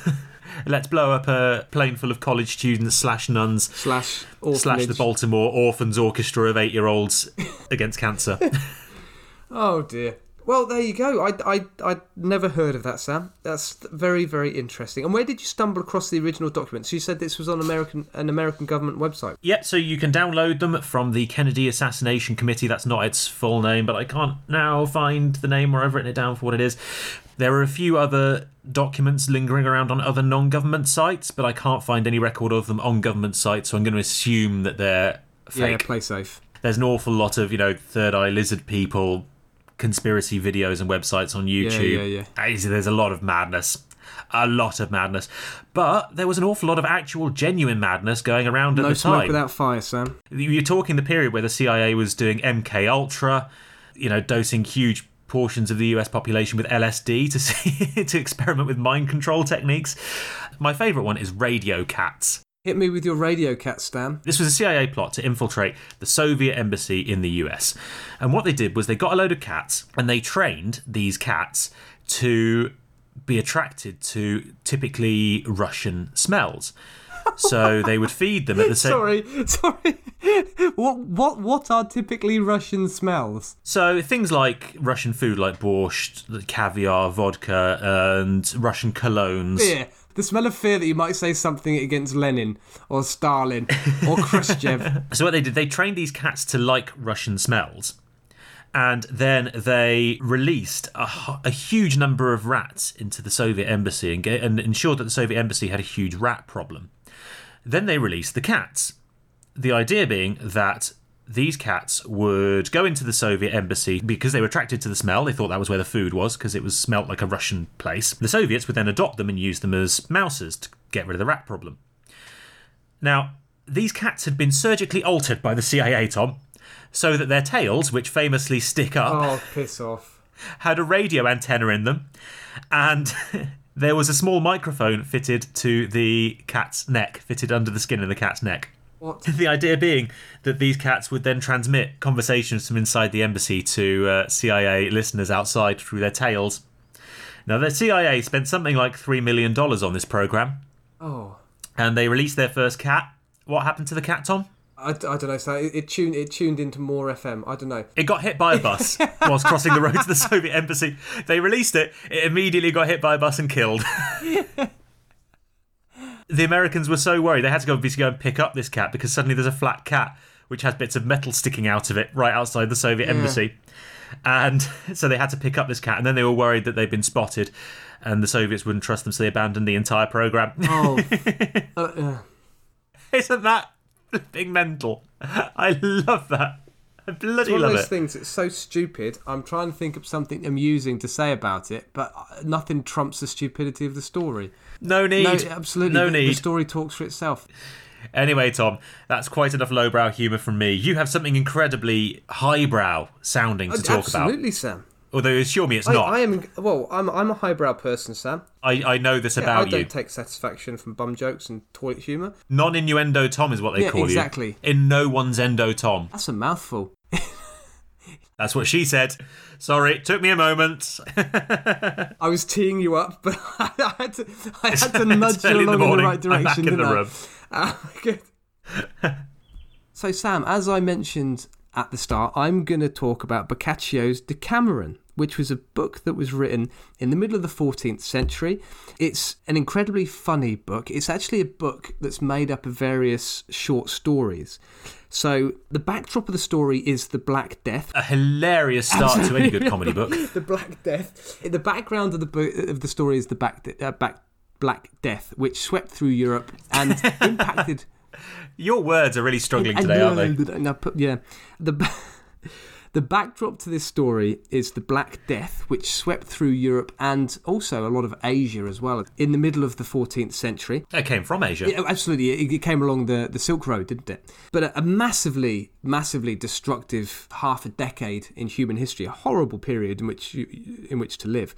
let's blow up a plane full of college students slash nuns Slash slash the. Baltimore Orphans Orchestra of eight year olds against cancer. Oh dear. Well, there you go. I I I never heard of that, Sam. That's very very interesting. And where did you stumble across the original documents? You said this was on American an American government website. Yep, so you can download them from the Kennedy Assassination Committee. That's not its full name, but I can't now find the name where I've written it down for what it is. There are a few other documents lingering around on other non government sites, but I can't find any record of them on government sites, so I'm going to assume that they're Yeah, play safe. There's an awful lot of, you know, third eye lizard people, conspiracy videos and websites on YouTube. yeah, yeah. yeah. There's a lot of madness. A lot of madness. But there was an awful lot of actual, genuine madness going around at No the time. No smoke without fire, Sam. You're talking the period where the CIA was doing MK Ultra, you know, dosing huge portions of the US population with LSD to <laughs> see to experiment with mind control techniques. My favorite one is radio cats. Hit me with your radio cat, Stan. This was a CIA plot to infiltrate the Soviet embassy in the US. And what they did was they got a load of cats and they trained these cats to be attracted to typically Russian smells. So they would feed them at the same Sorry, <laughs> sorry. what what what are typically Russian smells? So things like Russian food, like borscht, caviar, vodka, and Russian colognes. The smell of fear that you might say something against Lenin or Stalin or <laughs> Khrushchev. So what they did, they trained these cats to like Russian smells, and then they released a, a huge number of rats into the Soviet embassy and, get, and ensured that the Soviet embassy had a huge rat problem. Then they released the cats. The idea being that these cats would go into the Soviet embassy because they were attracted to the smell. They thought that was where the food was because it was smelt like a Russian place. The Soviets would then adopt them and use them as mouses to get rid of the rat problem. Now, these cats had been surgically altered by the CIA, Tom, so that their tails, which famously stick up, Oh, piss off. <laughs> had a radio antenna in them, and <laughs> there was a small microphone fitted to the cat's neck, fitted under the skin of the cat's neck. What? <laughs> The idea being that these cats would then transmit conversations from inside the embassy to uh, CIA listeners outside through their tails. Now, the CIA spent something like $3 million on this program, Oh. and they released their first cat. What happened to the cat, Tom? I, I don't know. So it, it tuned it tuned into more FM. I don't know. It got hit by a bus <laughs> whilst crossing the road to the Soviet embassy. They released it. It immediately got hit by a bus and killed. <laughs> the Americans were so worried they had to go obviously go and pick up this cat because suddenly there's a flat cat which has bits of metal sticking out of it right outside the Soviet embassy. And <laughs> so they had to pick up this cat, and then they were worried that they'd been spotted, and the Soviets wouldn't trust them, so they abandoned the entire program. Oh. <laughs> uh, uh, Isn't that flipping mental? I love that. <laughs> I bloody it's one of those it. things that's so stupid. I'm trying to think of something amusing to say about it, but uh, nothing trumps the stupidity of the story. No need. No, absolutely. No the, need. The story talks for itself. Anyway, Tom, that's quite enough lowbrow humour from me. You have something incredibly highbrow sounding to talk about. Absolutely, Sam. Although assure me it's I, not. I am well. I'm I'm a highbrow person, Sam. I, I know this I about you. I don't you. take satisfaction from bum jokes and toilet humour. Non innuendo Tom is what they Yeah, call exactly. you. Exactly. In no one's endo Tom. That's a mouthful. <laughs> That's what she said. Sorry, it took me a moment. <laughs> I was teeing you up, but <laughs> I had to I had to nudge you early in along the in the right direction. in the room. Ah, good. so, Sam, as I mentioned at the start, I'm going to talk about Boccaccio's Decameron, which was a book that was written in the middle of the 14th century. It's an incredibly funny book. It's actually a book that's made up of various short stories. So, the backdrop of the story is the Black Death, A hilarious start to any good comedy book. <laughs> the Black Death. The background of the book of the story is the back, uh, back Black Death, which swept through Europe and <laughs> impacted Your words are really struggling today, know aren't they? but yeah, the <laughs> the backdrop to this story is the Black Death, which swept through Europe and also a lot of Asia as well in the middle of the 14th century. It came from Asia. Yeah, absolutely, it, it came along the, the Silk Road, didn't it? But a, a massively, massively destructive half a decade in human history, a horrible period in which you, in which to live.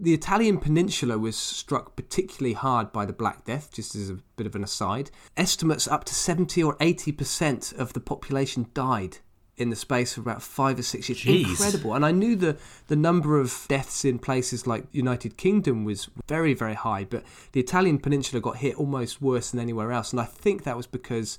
The Italian peninsula was struck particularly hard by the Black Death, just as a bit of an aside. Estimates up to 70 or 80% of the population died in the space of about five or six years. Jeez. Incredible. And I knew the, the number of deaths in places like United Kingdom was very, very high, but the Italian peninsula got hit almost worse than anywhere else. And I think that was because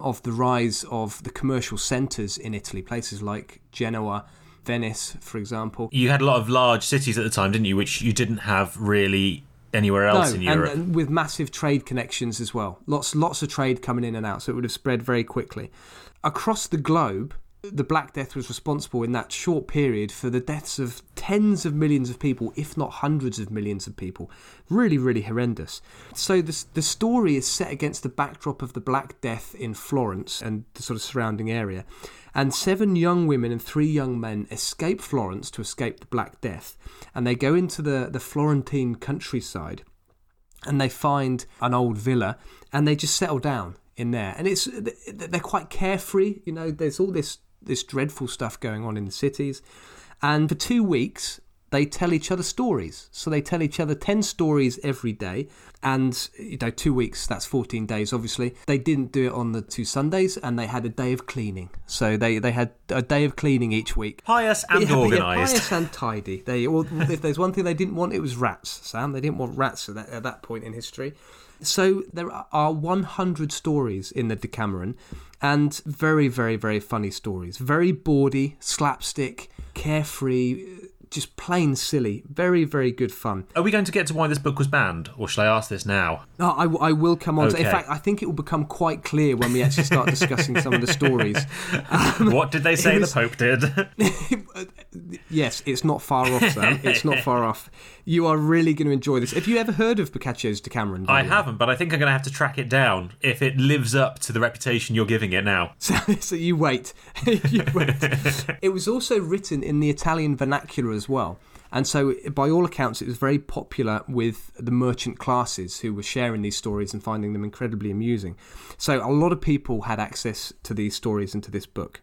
of the rise of the commercial centres in Italy, places like Genoa, Venice, for example. You had a lot of large cities at the time, didn't you? Which you didn't have really anywhere else in and, Europe. and with massive trade connections as well. Lots, lots of trade coming in and out, so it would have spread very quickly. Across the globe, the Black Death was responsible in that short period for the deaths of tens of millions of people, if not hundreds of millions of people. Really, really horrendous. So the, the story is set against the backdrop of the Black Death in Florence and the sort of surrounding area. And seven young women and three young men escape Florence to escape the Black Death. And they go into the, the Florentine countryside and they find an old villa and they just settle down in there and it's they're quite carefree you know there's all this this dreadful stuff going on in the cities and for two weeks they tell each other stories so they tell each other 10 stories every day and you know two weeks that's 14 days obviously they didn't do it on the two sundays and they had a day of cleaning so they they had a day of cleaning each week Pious and yeah, yeah, organised. pious and tidy. They, well, if there's one thing they didn't want, it was rats. Sam, they didn't want rats at that, at that point in history. So there are 100 stories in the Decameron, and very, very, very funny stories. Very bawdy, slapstick, carefree, just plain silly. Very, very good fun. Are we going to get to why this book was banned, or shall I ask this now? No, I, I will come on. To, in fact, I think it will become quite clear when we actually start discussing some of the stories. <laughs> what did they say was- the um, <laughs> Pope did? <laughs> Yes, it's not far off, Sam. It's not far off. You are really going to enjoy this. Have you ever heard of Boccaccio's Decameron? I haven't, but I think I'm going to have to track it down if it lives up to the reputation you're giving it now. So, so you wait. you wait. It was also written in the Italian vernacular as well. And so, by all accounts, it was very popular with the merchant classes who were sharing these stories and finding them incredibly amusing. So, a lot of people had access to these stories and to this book.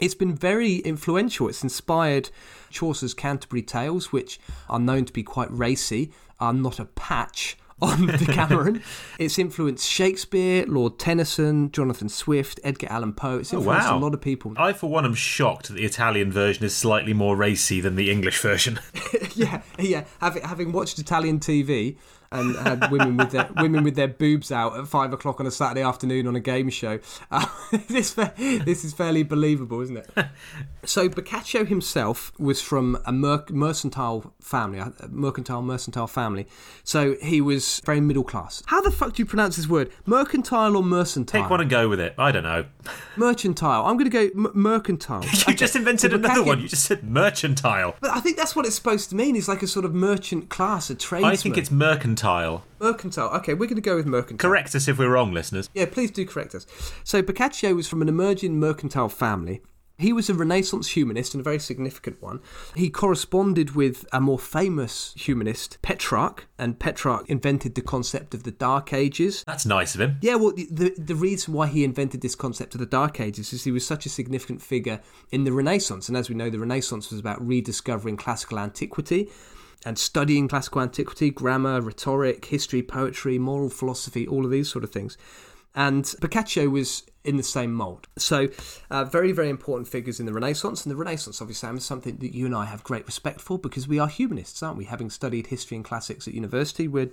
It's been very influential. It's inspired Chaucer's Canterbury Tales, which are known to be quite racy, are not a patch on <laughs> Decameron. it's influenced Shakespeare, Lord Tennyson, Jonathan Swift, Edgar Allan Poe. It's oh, influenced wow. a lot of people. I, for one, am shocked that the Italian version is slightly more racy than the English version. <laughs> yeah, yeah. Having, having watched Italian TV and had women with their women with their boobs out at five o'clock on a Saturday afternoon on a game show, <laughs> uh, this this is fairly believable, isn't it? <laughs> so Boccaccio himself was from a mer- mercantile family, a mercantile mercantile family. So he was very middle class. How the fuck do you pronounce this word? Mercantile or mercantile? Take one and go with it. I don't know. mercantile. I'm going to go m- mercantile. <laughs> You just invented So another Boccaccio- one. You just said mercantile. But I think that's what it's supposed to mean. It's like a sort of merchant class, a tradesman. I think it's mercantile. Mercantile. Mercantile. Okay, we're going to go with mercantile. Correct us if we're wrong, listeners. Yeah, please do correct us. So Boccaccio was from an emerging mercantile family. He was a Renaissance humanist and a very significant one. He corresponded with a more famous humanist, Petrarch, and Petrarch invented the concept of the Dark Ages. That's nice of him. Yeah, well, the, the, the reason why he invented this concept of the Dark Ages is he was such a significant figure in the Renaissance. And as we know, the Renaissance was about rediscovering classical antiquity and studying classical antiquity, grammar, rhetoric, history, poetry, moral philosophy, all of these sort of things. And Boccaccio was in the same mould. So, uh, very, very important figures in the Renaissance. And the Renaissance, obviously, Sam, is something that you and I have great respect for because we are humanists, aren't we? Having studied history and classics at university, we're,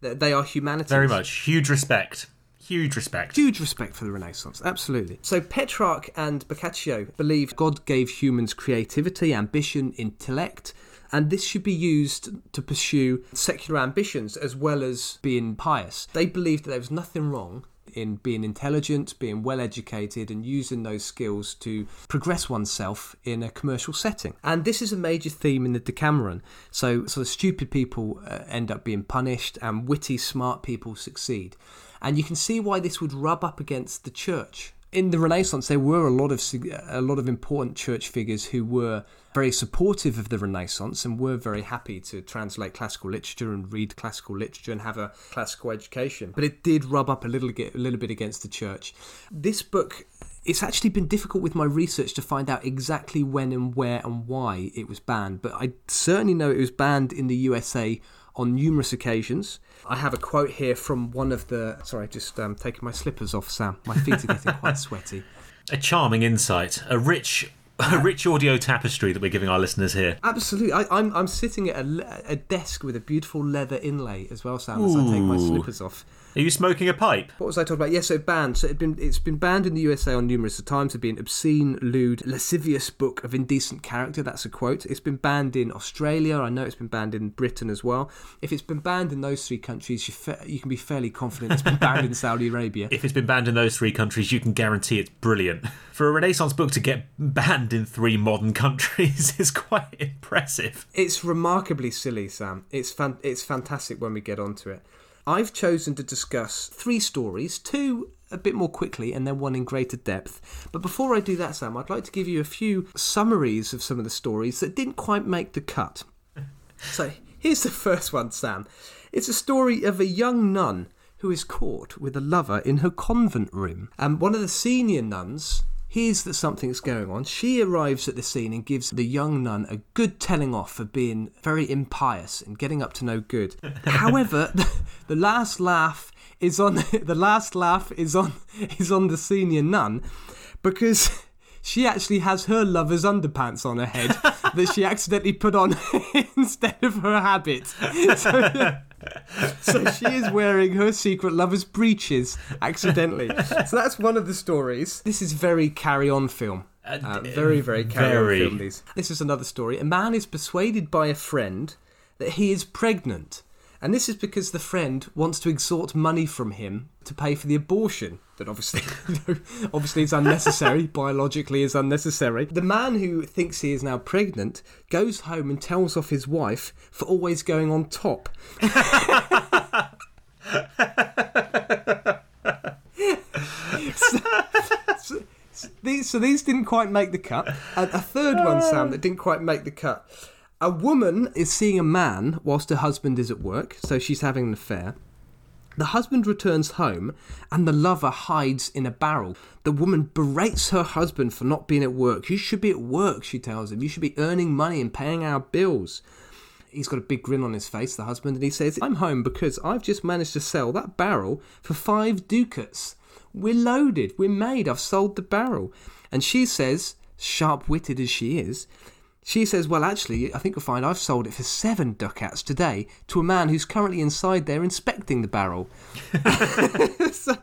they are humanities. Very much. Huge respect. Huge respect. Huge respect for the Renaissance, absolutely. So Petrarch and Boccaccio believed God gave humans creativity, ambition, intellect, and this should be used to pursue secular ambitions as well as being pious. They believed that there was nothing wrong in being intelligent, being well educated, and using those skills to progress oneself in a commercial setting. And this is a major theme in the Decameron. So, sort of stupid people uh, end up being punished, and witty, smart people succeed. And you can see why this would rub up against the church. In the Renaissance, there were a lot of a lot of important church figures who were very supportive of the Renaissance and were very happy to translate classical literature and read classical literature and have a classical education. But it did rub up a little, a little bit against the church. This book it's actually been difficult with my research to find out exactly when and where and why it was banned, but I certainly know it was banned in the USA on numerous occasions. I have a quote here from one of the. Sorry, just um, taking my slippers off, Sam. My feet are getting quite <laughs> sweaty. A charming insight, a rich. <laughs> A rich audio tapestry that we're giving our listeners here. Absolutely, I, I'm I'm sitting at a, a desk with a beautiful leather inlay as well, Sam. As I take my slippers off. Are you smoking a pipe? What was I talking about? Yes, so banned. So it been it's been banned in the USA on numerous times. It's been obscene, lewd, lascivious book of indecent character. That's a quote. It's been banned in Australia. I know it's been banned in Britain as well. If it's been banned in those three countries, you, fa- you can be fairly confident it's been banned in Saudi Arabia. If it's been banned in those three countries, you can guarantee it's brilliant. For a Renaissance book to get banned in three modern countries <laughs> is quite impressive. It's remarkably silly, Sam. It's fan- it's fantastic when we get onto it. I've chosen to discuss three stories, two a bit more quickly and then one in greater depth. But before I do that, Sam, I'd like to give you a few summaries of some of the stories that didn't quite make the cut. <laughs> So here's the first one, Sam. It's a story of a young nun who is caught with a lover in her convent room. And one of the senior nuns hears that something's going on. She arrives at the scene and gives the young nun a good telling off for being very impious and getting up to no good. <laughs> However, the, the last laugh is on <laughs> the last laugh is on <laughs> is on the senior nun because she actually has her lover's underpants on her head that she accidentally put on instead of her habit. So, <laughs> so she is wearing her secret lover's breeches accidentally. So that's one of the stories. This is very carry on film. Uh, very, very carry very. on film. These. This is another story. A man is persuaded by a friend that he is pregnant. And this is because the friend wants to extort money from him to pay for the abortion that obviously <laughs> obviously is unnecessary, <laughs> biologically is unnecessary. The man who thinks he is now pregnant goes home and tells off his wife for always going on top. so, so- so these, so these didn't quite make the cut. And a third one, Sam, that didn't quite make the cut. A woman is seeing a man whilst her husband is at work, so she's having an affair. The husband returns home and the lover hides in a barrel. The woman berates her husband for not being at work. You should be at work, she tells him. You should be earning money and paying our bills. He's got a big grin on his face, the husband, and he says, I'm home because I've just managed to sell that barrel for five ducats. We're loaded, we're made, I've sold the barrel. And she says, sharp witted as she is, she says, Well, actually, I think you'll find I've sold it for seven ducats today to a man who's currently inside there inspecting the barrel. <laughs> so,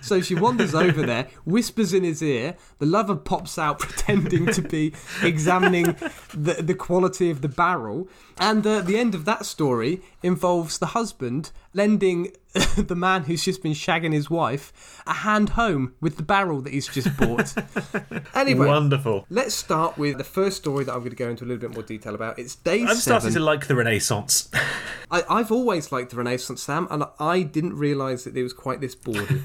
so she wanders over there, whispers in his ear. The lover pops out, <laughs> pretending to be examining the, the quality of the barrel. And uh, the end of that story involves the husband lending <laughs> the man who's just been shagging his wife a hand home with the barrel that he's just bought. <laughs> anyway, Wonderful. Let's start with the first story that I'm going to go into a little bit more detail about. It's day I'm seven. starting to like the Renaissance. <laughs> I, I've always liked the Renaissance, Sam, and I didn't realise that it was quite this bawdy.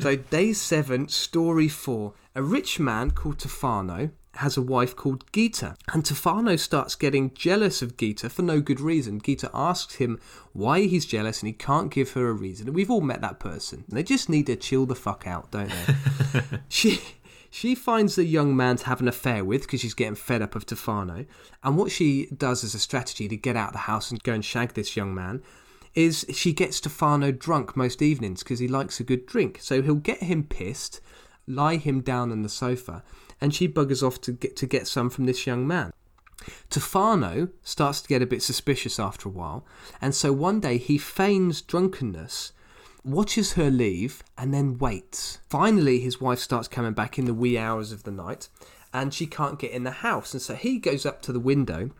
so, day seven, story four. A rich man called Tefano has a wife called Gita, and Tefano starts getting jealous of Gita for no good reason. Gita asks him why he's jealous, and he can't give her a reason. And we've all met that person. They just need to chill the fuck out, don't they? <laughs> she. She finds the young man to have an affair with because she's getting fed up of Tefano. And what she does as a strategy to get out of the house and go and shag this young man is she gets Stefano drunk most evenings because he likes a good drink. So he'll get him pissed, lie him down on the sofa, and she buggers off to get to get some from this young man. Tefano starts to get a bit suspicious after a while, and so one day he feigns drunkenness, watches her leave, and then waits. Finally, his wife starts coming back in the wee hours of the night, and she can't get in the house, and so he goes up to the window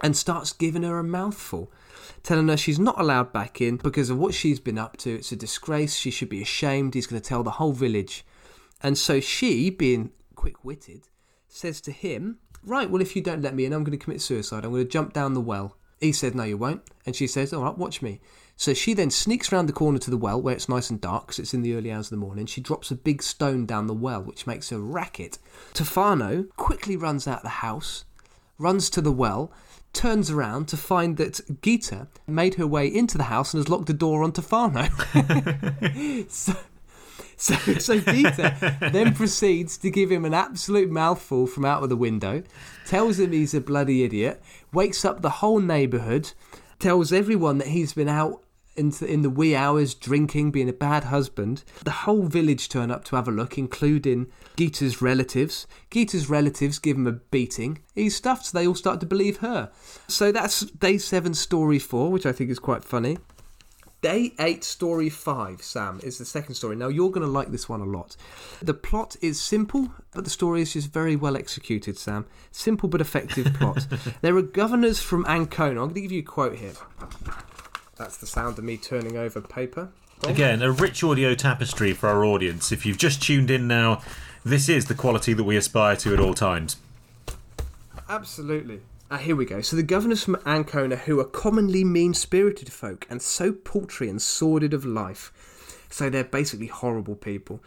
and starts giving her a mouthful, telling her she's not allowed back in because of what she's been up to. It's a disgrace. She should be ashamed. He's going to tell the whole village. And so she, being quick witted, says to him, Right, well, if you don't let me in, I'm going to commit suicide. I'm going to jump down the well. He said, No, you won't. And she says, All right, watch me. So she then sneaks around the corner to the well where it's nice and dark because it's in the early hours of the morning. She drops a big stone down the well, which makes a racket. Tofano quickly runs out of the house, runs to the well, turns around to find that Gita made her way into the house and has locked the door on Tofano. <laughs> so, so, so then proceeds to give him an absolute mouthful from out of the window, tells him he's a bloody idiot, wakes up the whole neighbourhood, tells everyone that he's been out in the, in the wee hours drinking, being a bad husband. The whole village turn up to have a look, including Gita's relatives. Gita's relatives give him a beating. He's stuffed, so they all start to believe her. So that's day seven, story four, which I think is quite funny. Day 8, Story 5, Sam, is the second story. Now, you're going to like this one a lot. The plot is simple, but the story is just very well executed, Sam. Simple but effective plot. <laughs> there are governors from Ancona. I'm going to give you a quote here. That's the sound of me turning over paper. Again, a rich audio tapestry for our audience. If you've just tuned in now, this is the quality that we aspire to at all times. Absolutely. Ah, here we go. So the governors from Ancona, who are commonly mean-spirited folk and so paltry and sordid of life, so they're basically horrible people.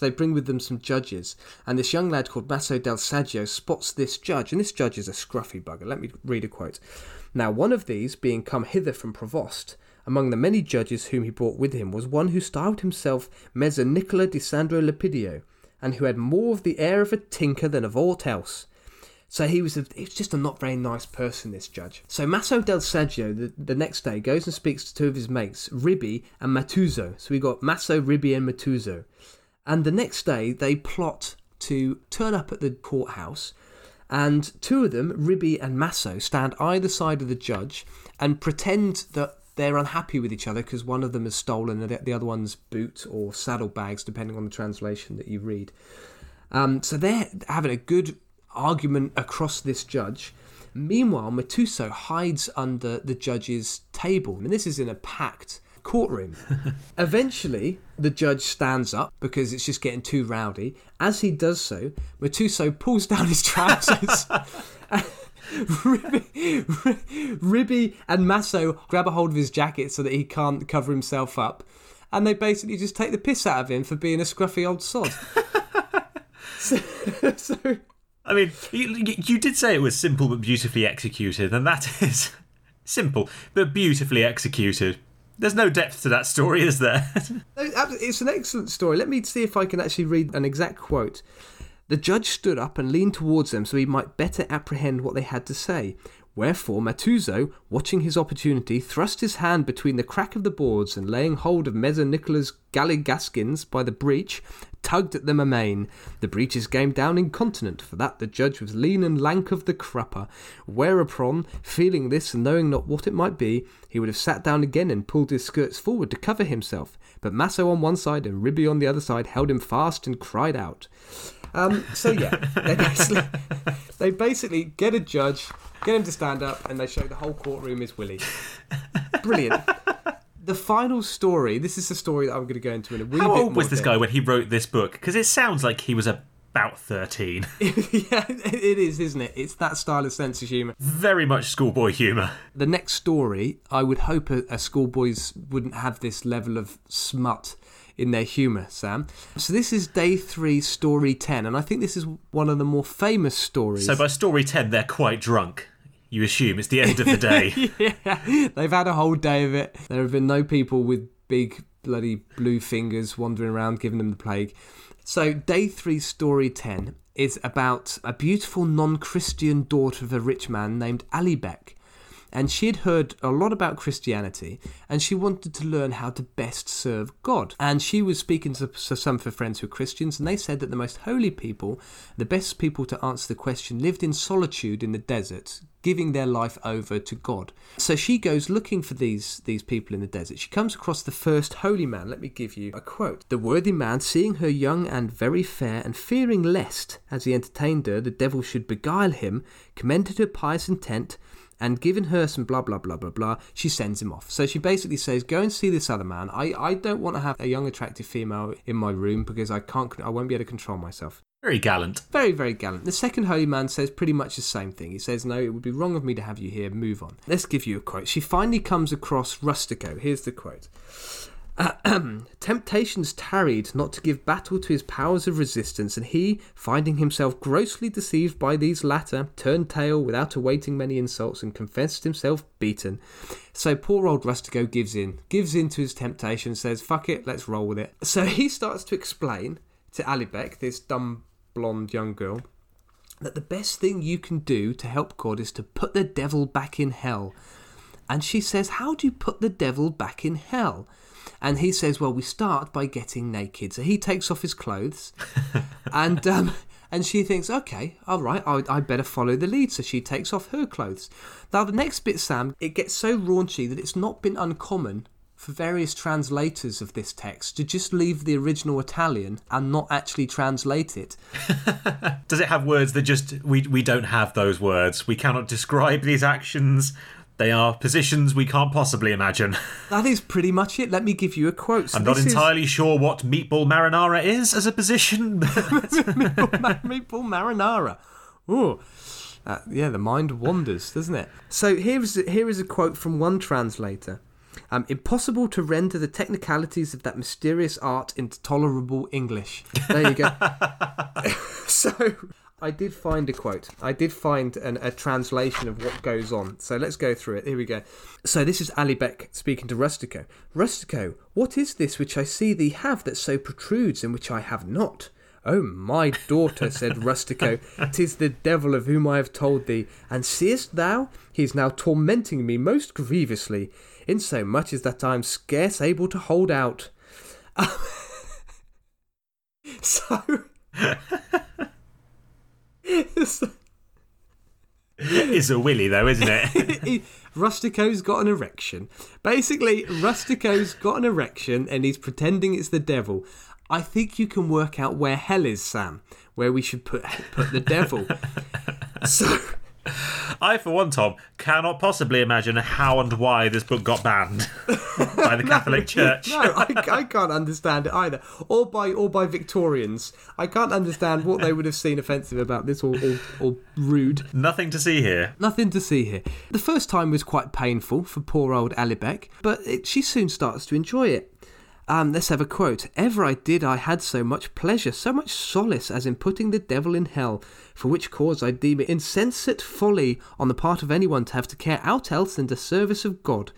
They bring with them some judges, and this young lad called Masso del Saggio spots this judge, and this judge is a scruffy bugger. Let me read a quote. Now, one of these, being come hither from Provost, among the many judges whom he brought with him, was one who styled himself Messer Nicola di Sandro Lepidio, and who had more of the air of a tinker than of aught else. So he was, a, he was just a not very nice person, this judge. So Masso del Saggio, the, the next day, goes and speaks to two of his mates, Ribby and Matuzzo. So we got Masso, Ribby, and Matuzzo. And the next day, they plot to turn up at the courthouse. And two of them, Ribby and Masso, stand either side of the judge and pretend that they're unhappy with each other because one of them has stolen the other one's boot or saddlebags, depending on the translation that you read. Um, so they're having a good argument across this judge. Meanwhile, Matuzzo hides under the judge's table. and this is in a packed courtroom. <laughs> Eventually, the judge stands up because it's just getting too rowdy. As he does so, Matuzzo pulls down his trousers. <laughs> <laughs> Ribby, Ribby and Masso grab a hold of his jacket so that he can't cover himself up, and they basically just take the piss out of him for being a scruffy old sod. so, so I mean, you, you did say it was simple but beautifully executed, and that <laughs> is simple but beautifully executed. There's no depth to that story, is there? <laughs> it's an excellent story. Let me see if I can actually read an exact quote. The judge stood up and leaned towards them so he might better apprehend what they had to say. Wherefore Matuzzo, watching his opportunity, thrust his hand between the crack of the boards and laying hold of Messer Nicola's galligaskins by the breech, tugged at them amain. The breeches came down incontinent, for that the judge was lean and lank of the crupper. Whereupon, feeling this and knowing not what it might be, he would have sat down again and pulled his skirts forward to cover himself. But Masso on one side and Ribby on the other side held him fast and cried out. Um, so yeah, <laughs> they basically, they basically get a judge Get him to stand up, and they show the whole courtroom is Willie. Brilliant. The final story. This is the story that I'm going to go into in a wee How old was this guy when he wrote this book? Because it sounds like he was about 13. <laughs> yeah, it is, isn't it? It's that style of sense of humour. Very much schoolboy humour. The next story, I would hope a, a schoolboys wouldn't have this level of smut in their humour, Sam. So this is day three, story 10, and I think this is one of the more famous stories. So by story 10, they're quite drunk. You assume it's the end of the day. <laughs> yeah, they've had a whole day of it. There have been no people with big bloody blue fingers wandering around giving them the plague. So, day three, story 10 is about a beautiful non Christian daughter of a rich man named Alibek and she had heard a lot about Christianity and she wanted to learn how to best serve God. And she was speaking to, some of her friends who were Christians, and they said that the most holy people, the best people to answer the question, lived in solitude in the desert, giving their life over to God. So she goes looking for these these people in the desert. She comes across the first holy man. Let me give you a quote. The worthy man, seeing her young and very fair, and fearing lest, as he entertained her, the devil should beguile him, commended her pious intent and given her some blah blah blah blah blah, she sends him off. So she basically says, "Go and see this other man. I, I don't want to have a young attractive female in my room because I can't I won't be able to control myself." Very gallant. Very, very gallant. The second holy man says pretty much the same thing. He says, No, it would be wrong of me to have you here. Move on. Let's give you a quote. She finally comes across Rustico. Here's the quote. <clears throat> Temptations tarried not to give battle to his powers of resistance, and he, finding himself grossly deceived by these latter, turned tail without awaiting many insults and confessed himself beaten. So poor old Rustico gives in, gives in to his temptation, says, fuck it, let's roll with it. So he starts to explain to Alibek, this dumb blonde young girl, that the best thing you can do to help God is to put the devil back in hell. And she says, How do you put the devil back in hell? And he says, Well, we start by getting naked. So he takes off his clothes <laughs> and. Um, and she thinks, okay, all right, I, I better follow the lead. So she takes off her clothes. Now, the next bit, Sam, it gets so raunchy that it's not been uncommon for various translators of this text to just leave the original Italian and not actually translate it. <laughs> Does it have words that just we we don't have those words? We cannot describe these actions. They are positions we can't possibly imagine. <laughs> That is pretty much it. Let me give you a quote. So I'm not this is- entirely sure what meatball marinara is as a position. <laughs> but- meatball marinara. Ooh. Uh, yeah, the mind wanders, doesn't it? So here is here is a quote from one translator. Um, impossible to render the technicalities of that mysterious art into tolerable English. There you go. <laughs> so I did find a quote. I did find an, a translation of what goes on. So let's go through it. Here we go. So this is Alibek speaking to Rustico. Rustico, what is this which I see thee have that so protrudes and which I have not? Oh, my daughter, said <laughs> Rustico, tis the devil of whom I have told thee. And seest thou, he is now tormenting me most grievously, insomuch as that I am scarce able to hold out. <laughs> so, it's a willy though, isn't it? <laughs> Rustico's got an erection. Basically, Rustico's got an erection and he's pretending it's the devil. I think you can work out where hell is, Sam, where we should put put the devil. <laughs> so, I, for one, Tom, cannot possibly imagine how and why this book got banned by the <laughs> Catholic Church. no, I, I can't understand it either. Or by or by Victorians, I can't understand what they would have seen offensive about this or, or, or rude. Nothing to see here. Nothing to see here. The first time was quite painful for poor old Alibek, but it, she soon starts to enjoy it. Um, let's have a quote. Ever I did, I had so much pleasure, so much solace as in putting the devil in hell, for which cause I deem it insensate folly on the part of anyone to have to care out else than the service of God.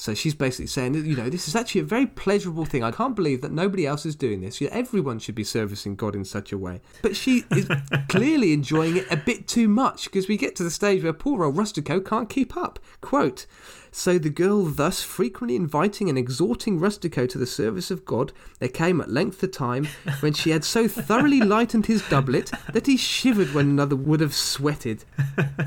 So she's basically saying, you know, this is actually a very pleasurable thing. I can't believe that nobody else is doing this. Everyone should be servicing God in such a way. But she is <laughs> clearly enjoying it a bit too much because we get to the stage where poor old Rustico can't keep up. Quote, so the girl thus frequently inviting and exhorting Rustico to the service of God, there came at length the time when she had so thoroughly lightened his doublet that he shivered when another would have sweated.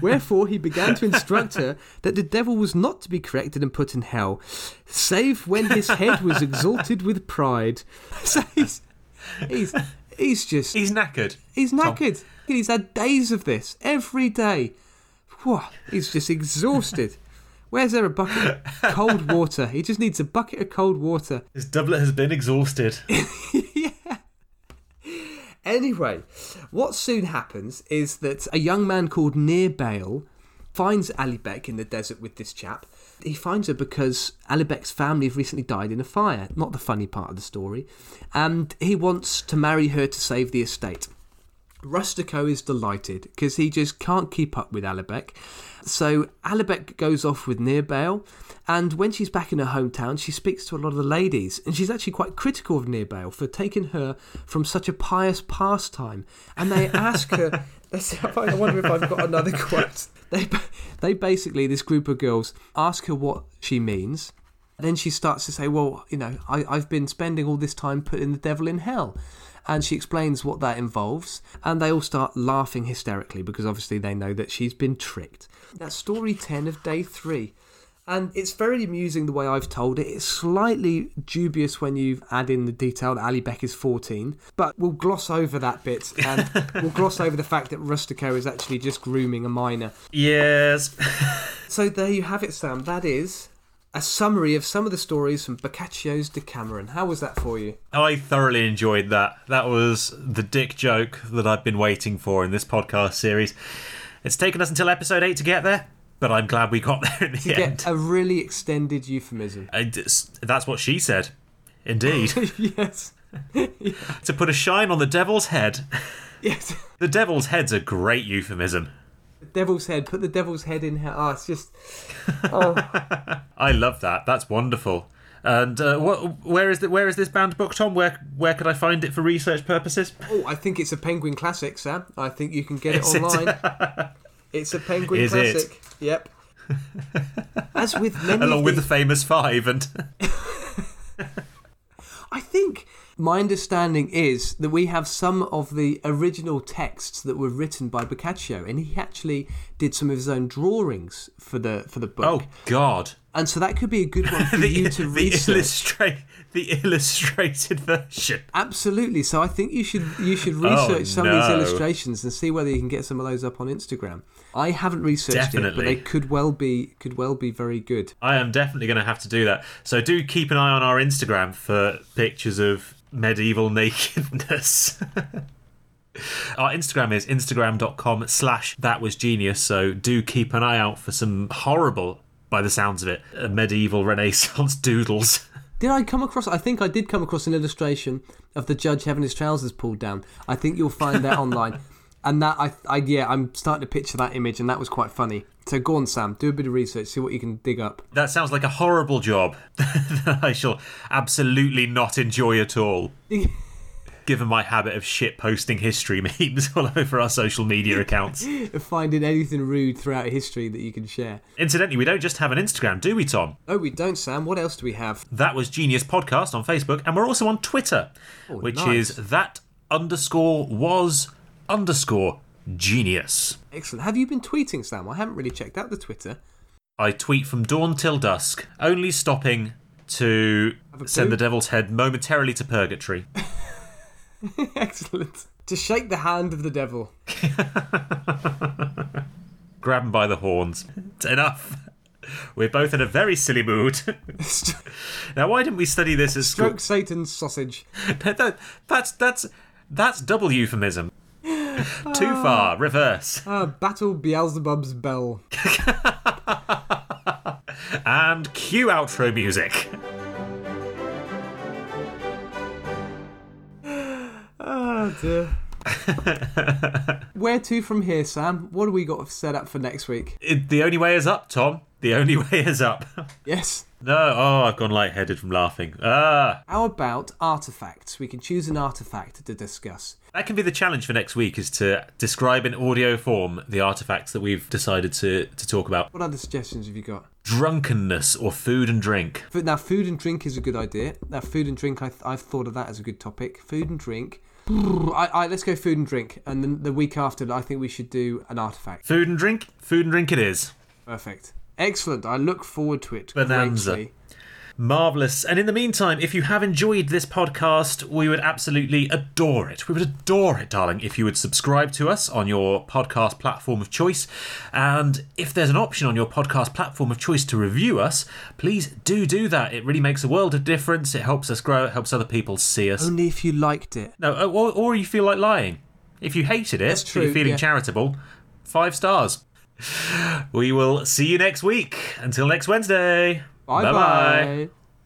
Wherefore he began to instruct her that the devil was not to be corrected and put in hell, save when his head was exalted with pride. So he's he's he's just He's knackered. he's knackered. He's had days of this every day. Whew, he's just exhausted. Where's there a bucket of <laughs> cold water? He just needs a bucket of cold water. <laughs> His doublet has been exhausted. <laughs> yeah. Anyway, what soon happens is that a young man called Neerbale finds Alibek in the desert with this chap. He finds her because Alibek's family have recently died in a fire, not the funny part of the story, and he wants to marry her to save the estate. Rustico is delighted because he just can't keep up with Alibek. So Alibek goes off with Neerbale, and when she's back in her hometown, she speaks to a lot of the ladies, and she's actually quite critical of Neerbale for taking her from such a pious pastime. And they ask her, let's see I, I wonder if I've got another quote. They, they basically, this group of girls, ask her what she means. Then she starts to say, Well, you know, I, I've been spending all this time putting the devil in hell. And she explains what that involves, and they all start laughing hysterically because obviously they know that she's been tricked. That's story 10 of day three. And it's very amusing the way I've told it. It's slightly dubious when you add in the detail that Alibek is 14, but we'll gloss over that bit and <laughs> we'll gloss over the fact that Rustico is actually just grooming a minor. yes. <laughs> So there you have it, Sam. That is a summary of some of the stories from Boccaccio's Decameron. How was that for you? I thoroughly enjoyed that. That was the dick joke that I've been waiting for in this podcast series. It's taken us until episode 8 to get there, but I'm glad we got <laughs> there in the end. Get a really extended euphemism. Just- that's what she said. Indeed. <laughs> yes. to put a shine on the devil's head. <laughs> Yes. The devil's head's a great euphemism. The devil's head. Put the devil's head in here. Oh, it's <laughs> just. I love that. That's wonderful. And uh, what, where is the, where is this banned book, Tom? Where where could I find it for research purposes? Oh, I think it's a Penguin classic, Sam. I think you can get it Is it? online. <laughs> it's a Penguin Is it? classic. Yep. As with <laughs> many, Along with the famous five and I think my understanding is that we have some of the original texts that were written by Boccaccio, and he actually did some of his own drawings for the for the book. oh god, And so that could be a good one <laughs> for the, you to <laughs> the research. illustrate the illustrated version. Absolutely. So I think you should you should Oh, research some of these illustrations and see whether you can get some of those up on Instagram. I haven't researched it, but they could well be could well be very good. I am definitely going to have to do that. So do keep an eye on our Instagram for pictures of medieval <laughs> nakedness. our Instagram is instagram.com slash that was genius. So do keep an eye out for some horrible, by the sounds of it, uh, medieval renaissance <laughs> doodles. Did I come across? I think I did come across an illustration of the judge having his trousers pulled down. I think you'll find that <laughs> online, and that I, I yeah, I'm starting to picture that image, and that was quite funny. So go on, Sam, do a bit of research, see what you can dig up. That sounds like a horrible job <laughs> that I shall absolutely not enjoy at all. <laughs> Given my habit of shit posting history <laughs> memes all over our social media accounts. Finding anything rude throughout history that you can share. Incidentally, we don't just have an Instagram, do we, Tom? Oh, we don't, Sam. What else do we have? That was Genius Podcast on Facebook, and we're also on Twitter, oh, which Oh, nice. is that underscore was underscore genius. Excellent. Have you been tweeting, Sam? I haven't really checked out the Twitter. I tweet from dawn till dusk, only stopping to send the devil's head momentarily to purgatory. <laughs> Excellent. To shake the hand of the devil. <laughs> Grab him by the horns. It's enough. We're both in a very silly mood. <laughs> now, why didn't we study this as school? Satan's sausage. That- that's that's that's double euphemism. <laughs> Too far. Reverse. Ah, battle Beelzebub's bell. <laughs> And cue outro music. Oh <laughs> dear. Where to from here, Sam? What do we got set up for next week? It, the only way is up, Tom. The only way is up. Yes. No, oh, I've gone lightheaded from laughing. Ah, How about artifacts? We can choose an artifact to discuss. That can be the challenge for next week: is to describe in audio form the artifacts that we've decided to to talk about. What other suggestions have you got? Drunkenness or food and drink. Now, food and drink is a good idea. Now, food and drink, I th- I've thought of that as a good topic. Food and drink. I, I, let's go food and drink, and then the week after, I think we should do an artifact. Food and drink. Food and drink. It is. Perfect. Excellent. I look forward to it. Bonanza. greatly. Marvellous. And in the meantime, if you have enjoyed this podcast, we would absolutely adore it. We would adore it, darling, if you would subscribe to us on your podcast platform of choice. And if there's an option on your podcast platform of choice to review us, please do do that. It really makes a world of difference. It helps us grow, it helps other people see us. Only if you liked it. No, uh, or, or you feel like lying. If you hated it, but you're true, feeling yeah. charitable, five stars. We will see you next week. Until next Wednesday. 拜拜。